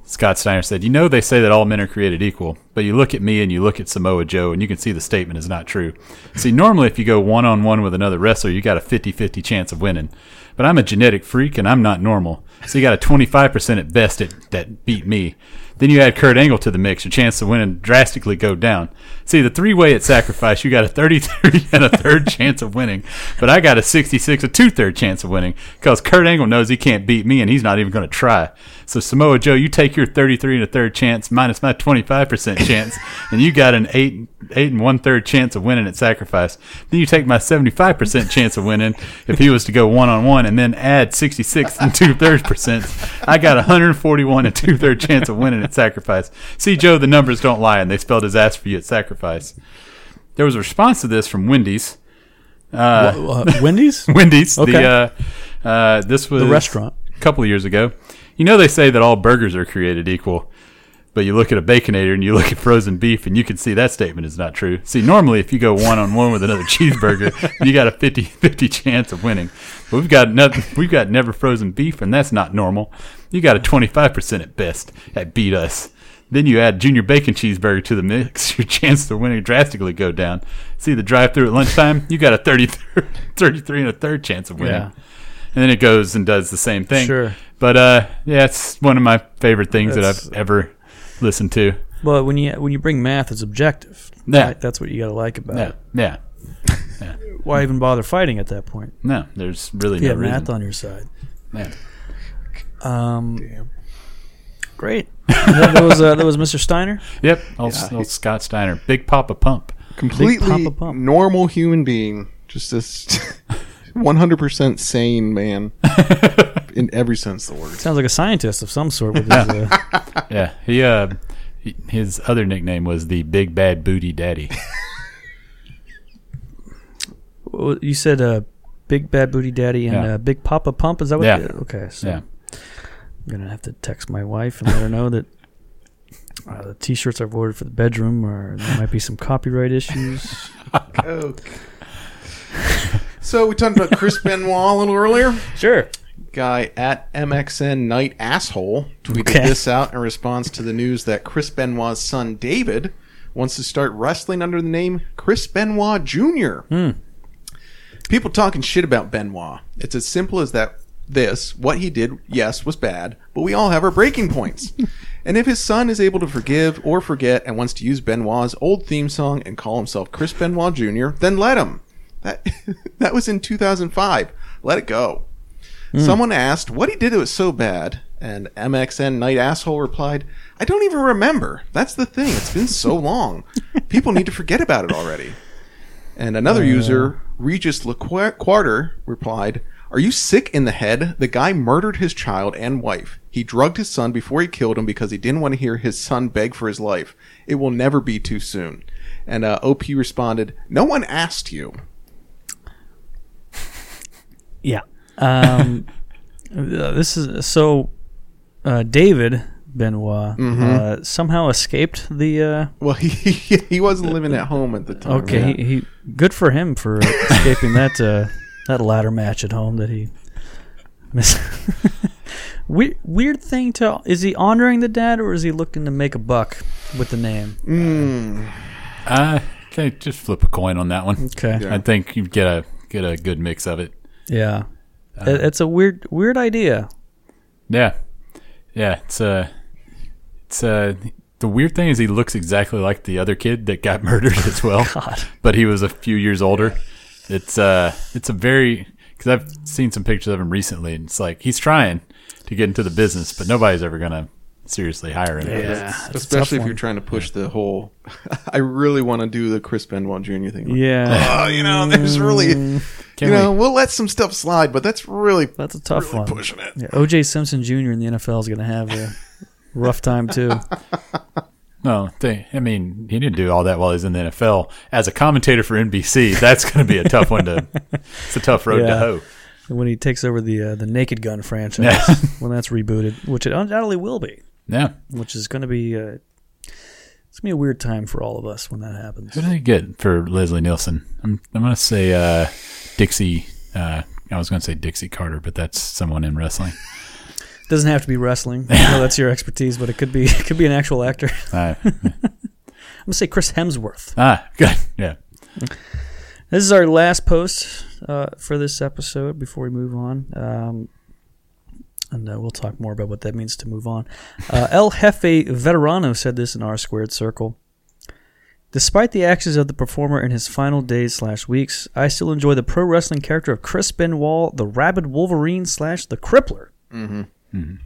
Scott Steiner said, "You know, they say that all men are created equal, but you look at me and you look at Samoa Joe, and you can see the statement is not true. See, normally if you go one on one with another wrestler, you got a 50-50 chance of winning. But I'm a genetic freak, and I'm not normal. So you got a 25% at best at, that beat me." Then you add Kurt Angle to the mix, your chance of winning drastically go down. See, the three way at sacrifice, you got a 33 and a third chance of winning, but I got a 66, a two third chance of winning because Kurt Angle knows he can't beat me and he's not even going to try. So Samoa Joe, you take your 33 and a third chance minus my 25% chance, and you got an eight eight and one third chance of winning at sacrifice. Then you take my 75% chance of winning if he was to go one on one, and then add 66 and two thirds percent. I got 141 and two third chance of winning at sacrifice. See, Joe, the numbers don't lie, and they spelled disaster for you at sacrifice. There was a response to this from Wendy's. Uh, Uh, Wendy's, Wendy's. Okay. The uh, uh, this was the restaurant. a couple of years ago. You know they say that all burgers are created equal, but you look at a baconator and you look at frozen beef and you can see that statement is not true. See, normally if you go one on one with another cheeseburger, you got a 50-50 chance of winning. But we've got no, we've got never frozen beef and that's not normal. You got a 25% at best at beat us. Then you add junior bacon cheeseburger to the mix, your chance to winning drastically go down. See the drive through at lunchtime, you got a 30, 33 and a third chance of winning. Yeah. And then it goes and does the same thing. Sure. But uh, yeah, it's one of my favorite things that I've ever listened to. But when you when you bring math, it's objective. Yeah. Right? That's what you got to like about Yeah, it. yeah. Why even bother fighting at that point? No, there's really If you no have reason. math on your side. Yeah. Um, Damn. great. that, that was uh, that was Mr. Steiner. Yep, old, Yeah. old Scott Steiner, Big Papa Pump. Completely Papa Pump. normal human being. Just this 100% sane man in every sense of the word. Sounds like a scientist of some sort. With his, uh, Yeah, he uh, he, his other nickname was the Big Bad Booty Daddy. Well, you said uh, Big Bad Booty Daddy and Yeah. uh, Big Papa Pump. Is that what? Yeah. you- okay. So Yeah. I'm gonna have to text my wife and let her know that uh, the T-shirts I've ordered for the bedroom are there might be some copyright issues. Okay. So we talked about Chris Benoit a little earlier. sure. Guy at MXN Night Asshole tweeted Okay. this out in response to the news that Chris Benoit's son David wants to start wrestling under the name Chris Benoit Jr. Hmm. People talking shit about Benoit. It's as simple as that. This, what he did, yes, was bad, but we all have our breaking points. and if his son is able to forgive or forget and wants to use Benoit's old theme song and call himself Chris Benoit Jr., then let him. That that was in 2005. Let it go. Someone asked what he did that was so bad, and MXN Night Asshole replied, I don't even remember. That's the thing. It's been so long. People need to forget about it already. And another user, Regis LeQuarter, replied, Are you sick in the head? The guy murdered his child and wife. He drugged his son before he killed him because he didn't want to hear his son beg for his life. It will never be too soon. And uh, OP responded, No one asked you. Yeah. Um, uh, this is so. Uh, David Benoit uh, somehow escaped the. Uh, Well, he, he wasn't living at home at the time. okay, he, he good for him for escaping that uh, that ladder match at home that he. missed. weird, weird thing to is he honoring the dad or is he looking to make a buck with the name? Mm, uh, okay, just flip a coin on that one. Okay, Yeah. I think you get a get a good mix of it. Yeah, It- it's a weird weird idea. Yeah, yeah. It's uh, it's uh. The weird thing is he looks exactly like the other kid that got murdered as well, God. but he was a few years older. It's uh, it's a very because I've seen some pictures of him recently, and it's like he's trying to get into the business, but nobody's ever gonna seriously hire him. Yeah, it's a especially if you're one. trying to push the whole. I really want to do the Chris Benoit Jr. thing. Like, Yeah, Oh, you know, there's really, Can you we- know, we'll let some stuff slide, but that's really that's a tough really one. pushing it. Yeah, OJ Simpson Jr. in the NFL is going to have a rough time too. No, they, I mean, he didn't do all that while he was in the NFL. As a commentator for NBC, that's going to be a tough one to. It's a tough road to hoe. when he takes over the uh, the Naked Gun franchise Yeah. when that's rebooted, which it undoubtedly will be, Yeah. which is going to be uh, it's gonna be a weird time for all of us when that happens. Who did they get for Leslie Nielsen? I'm I'm going to say uh, Dixie. Uh, I was going to say Dixie Carter, but that's someone in wrestling. Doesn't have to be wrestling. I know that's your expertise, but it could be it could be an actual actor. I'm Uh, gonna say Chris Hemsworth. ah, good. Yeah. This is our last post uh, for this episode before we move on. Um, and uh, we'll talk more about what that means to move on. Uh, El Jefe Veterano said this in R Squared Circle. Despite the actions of the performer in his final days slash weeks, I still enjoy the pro wrestling character of Chris Benoit, the rabid Wolverine slash the Crippler. Mm-hmm.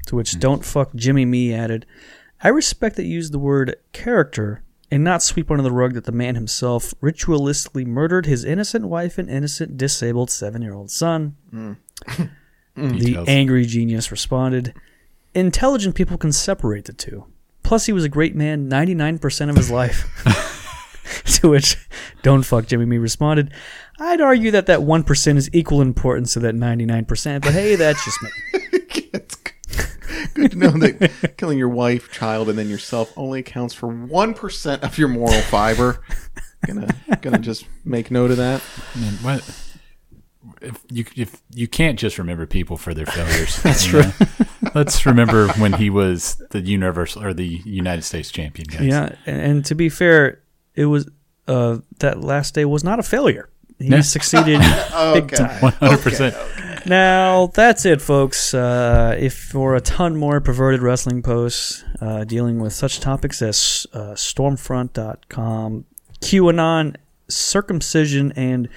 To which Don't Fuck Jimmy Me added, I respect that you use the word character and not sweep under the rug that the man himself ritualistically murdered his innocent wife and innocent disabled seven year old son. the angry genius responded, Intelligent people can separate the two. Plus, he was a great man 99% of his life. to which Don't Fuck Jimmy Me responded, I'd argue that that 1% is equal importance to that 99%, but hey, that's just me. it's good to know that killing your wife, child, and then yourself only accounts for one percent of your moral fiber. Gonna gonna just make note of that. I mean, what? If you if you can't just remember people for their failures, that's true. Let's remember when he was the universal or the United States champion, guys. Yeah, and, and to be fair, it was uh, that last day was not a failure. He Yeah. succeeded big time. one hundred percent. Now that's it, folks. Uh, if for a ton more perverted wrestling posts uh, dealing with such topics as uh, Stormfront.com, QAnon, circumcision, and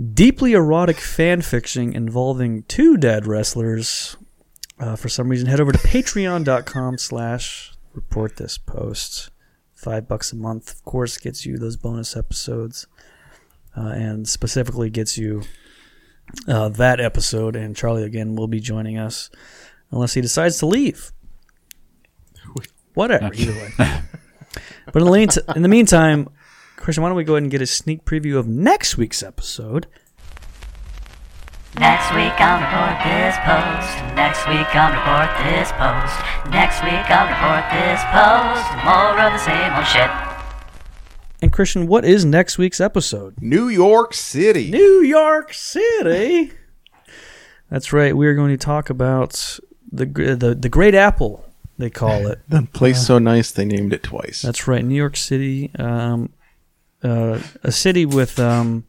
deeply erotic fan fiction involving two dead wrestlers, uh, for some reason, head over to patreon.com slash report this post. Five bucks a month, of course, gets you those bonus episodes, uh, and specifically gets you uh, that episode. And Charlie again will be joining us, unless he decides to leave. Whatever, either way. but in the, mean- in the meantime, Christian, why don't we go ahead and get a sneak preview of next week's episode? Next week I'll report this post. Next week I'll report this post. Next week I'll report this post. More of the same old shit. And Christian, what is next week's episode? New York City. New York City. That's right. We are going to talk about the the the Great Apple. They call it. The place so nice they named it twice. That's right. New York City, um, uh, a city with um,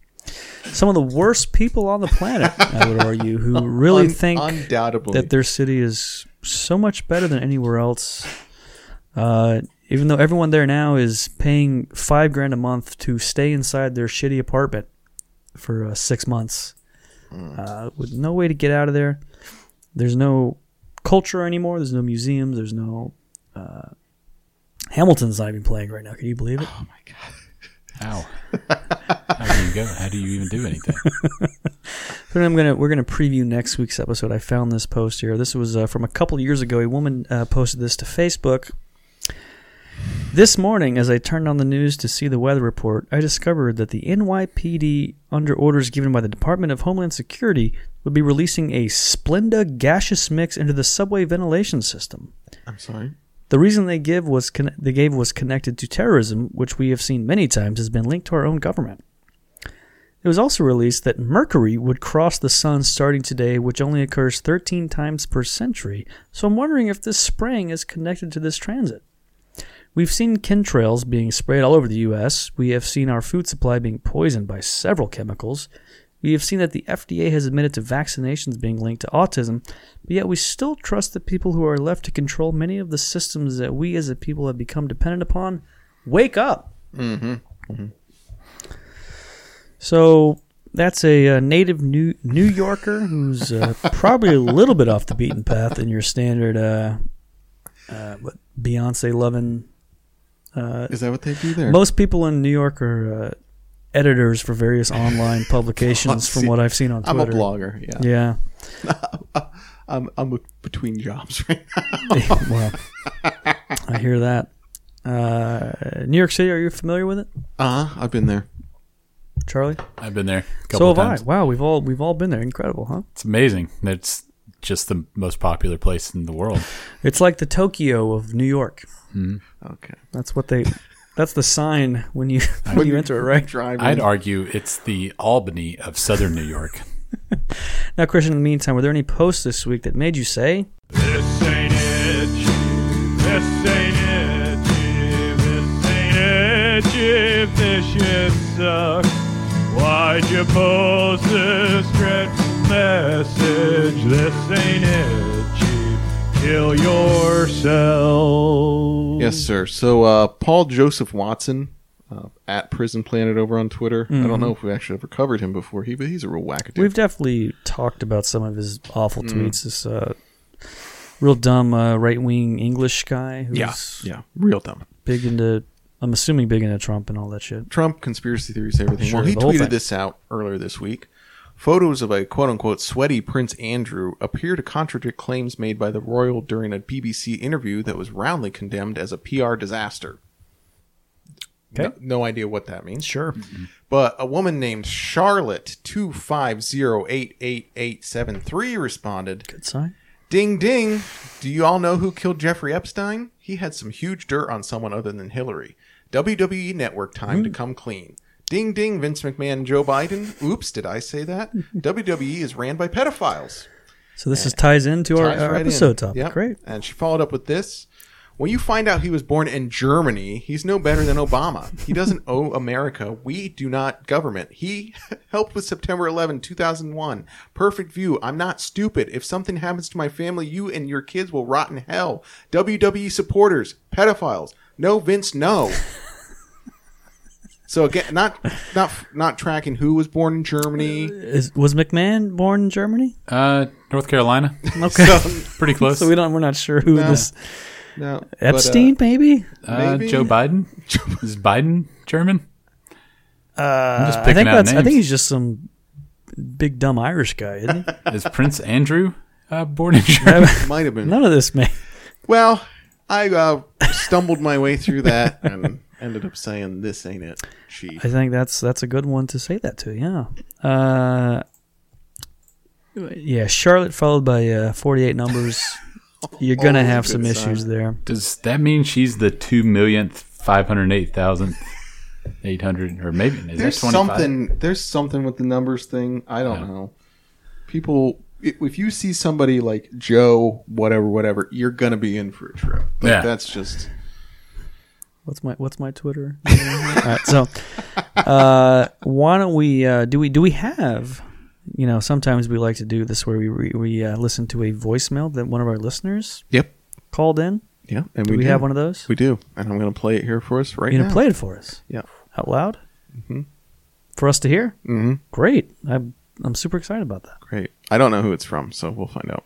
some of the worst people on the planet. I would argue, who really Un- think undoubtedly that their city is so much better than anywhere else. Uh, even though everyone there now is paying five grand a month to stay inside their shitty apartment for uh, six months, uh, with no way to get out of there. There's no culture anymore. There's no museums. There's no. Uh, Hamilton's not even playing right now. Can you believe it? How? How do you go? How do you even do anything? But I'm gonna we're gonna preview next week's episode. I found this post here. This was uh, from a couple years ago. A woman uh, posted this to Facebook. This morning, as I turned on the news to see the weather report, I discovered that the NYPD, under orders given by the Department of Homeland Security, would be releasing a Splenda gaseous mix into the subway ventilation system. I'm sorry. The reason they give was con- they gave was connected to terrorism, which we have seen many times has been linked to our own government. It was also released that Mercury would cross the sun starting today, which only occurs 13 times per century. So I'm wondering if this spraying is connected to this transit. We've seen chemtrails being sprayed all over the U.S. We have seen our food supply being poisoned by several chemicals. We have seen that the FDA has admitted to vaccinations being linked to autism, but yet we still trust the people who are left to control many of the systems that we as a people have become dependent upon. Wake up! Mm-hmm. So that's a, uh native New New Yorker who's uh, probably a little bit off the beaten path in your standard uh, uh, Beyonce loving. Uh, Is that what they do there? most people in New York are uh, editors for various online publications, from what I've seen on Twitter. I'm a blogger. Yeah. Yeah. I'm I'm between jobs right now. well, I hear that. Uh, New York City, are you familiar with it, Uh huh. I've been there. Charlie? I've been there a So couple have of times. I. Wow, we've all we've all been there. Incredible, huh? It's amazing. It's just the most popular place in the world. It's like the Tokyo of New York. Okay. That's what they. That's the sign when you when you enter it, right? Driving. I'd argue it's the Albany of southern New York. Now, Christian. In the meantime, were there any posts this week that made you say, This ain't it, This ain't it, This ain't it, Chief. This shit sucks. Why'd you post this dreadful message? This ain't it, Chief. Kill yourself. Yes, sir. So uh, Paul Joseph Watson uh, at Prison Planet over on Twitter. I don't know if we actually ever covered him before. He, but he's a real wackadoo. "We've definitely talked about some of his awful tweets." This uh, real dumb uh, right wing English guy who's Yeah, yeah, real dumb. big into. I'm assuming big into Trump and all that shit. Trump conspiracy theories, everything. Sure, well, he the tweeted this out earlier this week. Photos of a quote unquote sweaty Prince Andrew appear to contradict claims made by the royal during a BBC interview that was roundly condemned as a PR disaster. Okay. No, no idea what that means. Sure. Mm-hmm. But a woman named Charlotte two five zero eight eight eight seven three responded, Good sign. Ding ding. Do you all know who killed Jeffrey Epstein? He had some huge dirt on someone other than Hillary. WWE Network time to hmm. come clean. Ding ding, Vince McMahon and Joe Biden. Oops, did I say that? WWE is ran by pedophiles. So this is ties into our, Ties our right in. episode topic. Yep. Great. And she followed up with this. When you find out he was born in Germany, he's no better than Obama. He doesn't owe America. We do not government. He helped with September 11, 2001. Perfect view. I'm not stupid. If something happens to my family, you and your kids will rot in hell. WWE supporters, pedophiles. No, Vince, no. So again, not not not tracking who was born in Germany. Is, was McMahon born in Germany? Uh, North Carolina, Okay. pretty close. so we don't. We're not sure who No. this No, but, uh, Epstein, maybe. uh, maybe- Joe Biden is Biden German? Uh, just I picking think out that's. I think he's just some big dumb Irish guy, isn't he? Is Prince Andrew uh, born in Germany? might have been. None of this, man. Well, I uh, stumbled my way through that and ended up saying, "This ain't it, chief." I think that's that's a good one to say that to. Yeah. Uh, yeah, Charlotte followed by uh, 48 numbers. You're gonna Always have some good issues there. Does that mean she's the two millionth, five hundred eight thousand, eight hundred, or maybe is There's that something. There's something with the numbers thing. I don't Yeah. know. People, if you see somebody like Joe, whatever, whatever, you're gonna be in for a trip. Like, Yeah. that's just. What's my What's my Twitter? All right, so uh, why don't we uh, do we do we have? You know, sometimes we like to do this where we we, we uh, listen to a voicemail that one of our listeners Yep. called in. Yeah, and Do we, do. have one of those? We do, and I'm gonna play it here for us right you now. gonna play it for us Yeah. out loud for us to hear? Mm-hmm. Great. I'm I'm super excited about that. Great. I don't know who it's from, so we'll find out.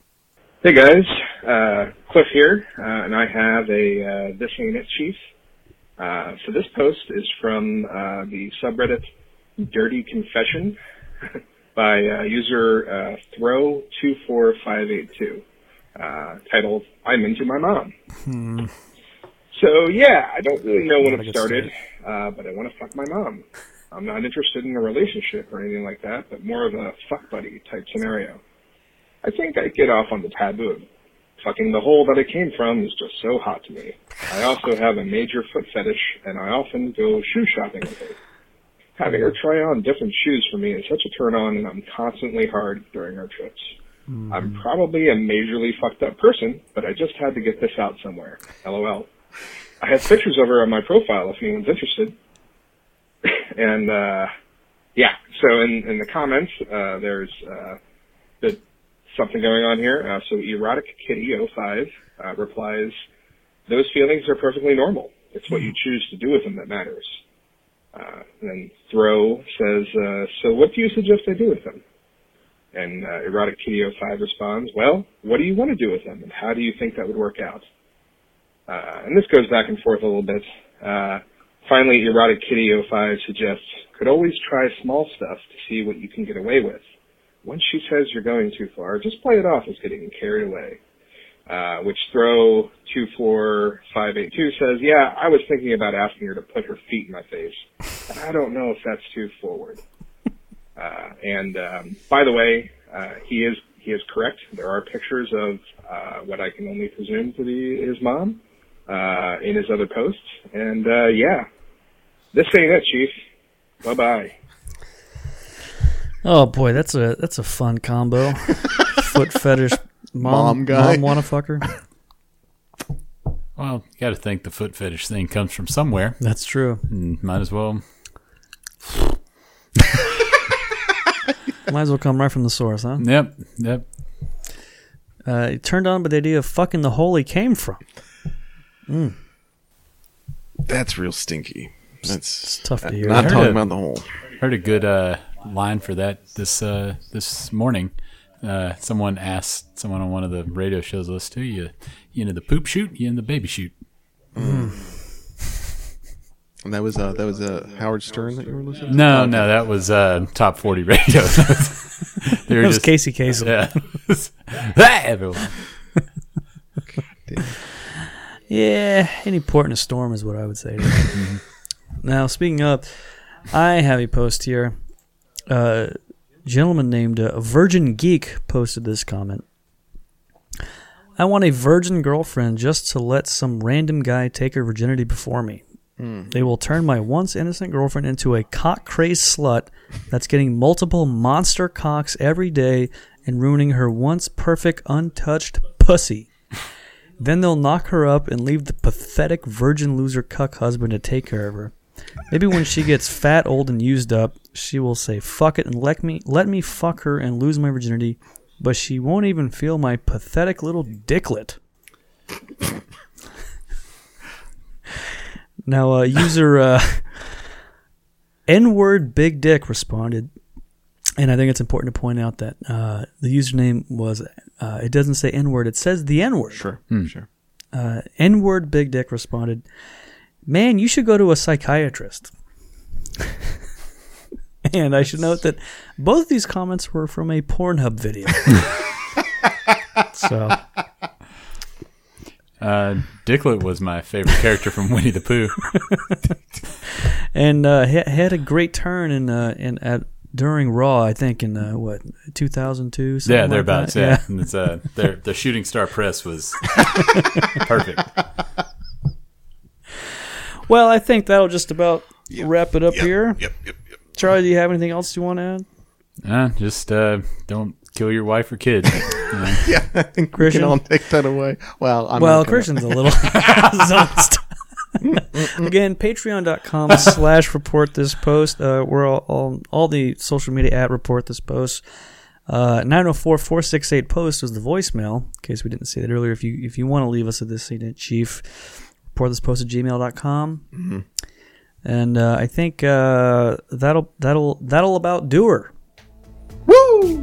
Hey guys, uh, Cliff here, uh, and I have a uh, This Ain't It Chief. Uh, so this post is from uh, the subreddit Dirty Confession by uh, user uh, Throw24582, uh, titled "I'm into my mom." So yeah, I don't really know when it started, uh, but I want to fuck my mom. I'm not interested in a relationship or anything like that, but more of a fuck buddy type scenario. I think I get off on the taboo fucking the hole that it came from is just so hot to me. I also have a major foot fetish, and I often go shoe shopping with her. Having her try on different shoes for me is such a turn on, and I'm constantly hard during our trips. I'm probably a majorly fucked up person, but I just had to get this out somewhere. LOL. I have pictures of her on my profile if anyone's interested. and uh yeah, so in in the comments uh there's uh something going on here. Uh, so erotic kitty 05 uh, replies, "Those feelings are perfectly normal. It's what you choose to do with them that matters." Uh, and then Throw says, uh, "So what do you suggest I do with them?" And uh, erotic kitty 05 responds, "Well, what do you want to do with them, and how do you think that would work out?" Uh, and this goes back and forth a little bit. Uh, finally, erotic kitty 05 suggests, "Could always try small stuff to see what you can get away with." Once she says you're going too far, just play it off as getting carried away. Uh, which throw two four five eight two says, yeah, I was thinking about asking her to put her feet in my face. I don't know if that's too forward. Uh, and um, by the way, uh, he is he is correct. There are pictures of uh, what I can only presume to be his mom uh, in his other posts. And uh, yeah, this ain't it, Chief. Bye bye. Oh boy, that's a that's a fun combo. Foot fetish mom, Mom guy. mom wanna fucker. Well, you got to think the foot fetish thing comes from somewhere. That's true. And might as well. Might as well come right from the source, huh? Yep, yep. Uh, he turned on by the idea of fucking the hole he came from. Mm. That's real stinky. That's It's tough to hear. not talking it. about the whole. Heard a good uh, line for that this uh, this morning. uh, someone asked someone on one of the radio shows list too. You, you into the poop shoot? You in the baby shoot? And that was uh, that was uh, Howard Stern that you were listening. to? No, no, that was uh, top forty radio. they were That was just Casey Kasem. yeah. Hey, everyone. Yeah, any port in a storm is what I would say. to that. now, speaking of, I have a post here. Uh, a gentleman named uh, Virgin Geek posted this comment. I want a virgin girlfriend just to let some random guy take her virginity before me. They will turn my once innocent girlfriend into a cock crazed slut that's getting multiple monster cocks every day and ruining her once perfect untouched pussy. Then they'll knock her up and leave the pathetic virgin loser cuck husband to take care of her. Maybe when she gets fat, old, and used up, she will say "fuck it" and let me let me fuck her and lose my virginity. But she won't even feel my pathetic little dicklet. now, uh, user uh, N-word Big Dick responded, and I think it's important to point out that uh, the username was uh, it doesn't say N-word; it says the N-word. Sure, sure. Uh, N-word Big Dick responded, "Man, you should go to a psychiatrist." and I should note that both these comments were from a Pornhub video. so Uh, Dicklet was my favorite character from Winnie the Pooh. and uh, ha- had a great turn in uh, in at during Raw. I think in uh, what 2002. something yeah, like thereabouts. that? Yeah, And it's, uh, their the shooting star press was perfect. Well, I think that'll just about wrap it up Yep, here. Yep, yep, yep. Charlie, do you have anything else you want to add? Uh, just uh, don't kill your wife or kids. You? Yeah, I think we Christian? can all take that away. Well, I'm well, not Christian's a little zoned. Again, patreon.com slash report this post. Uh, we're all, all, all the social media at report this post. Uh, 904-468 post was the voicemail, in case we didn't say that earlier. If you if you want to leave us a this chief, this post at gmail.com. And uh, I think uh, that'll that'll that'll about do her. Woo!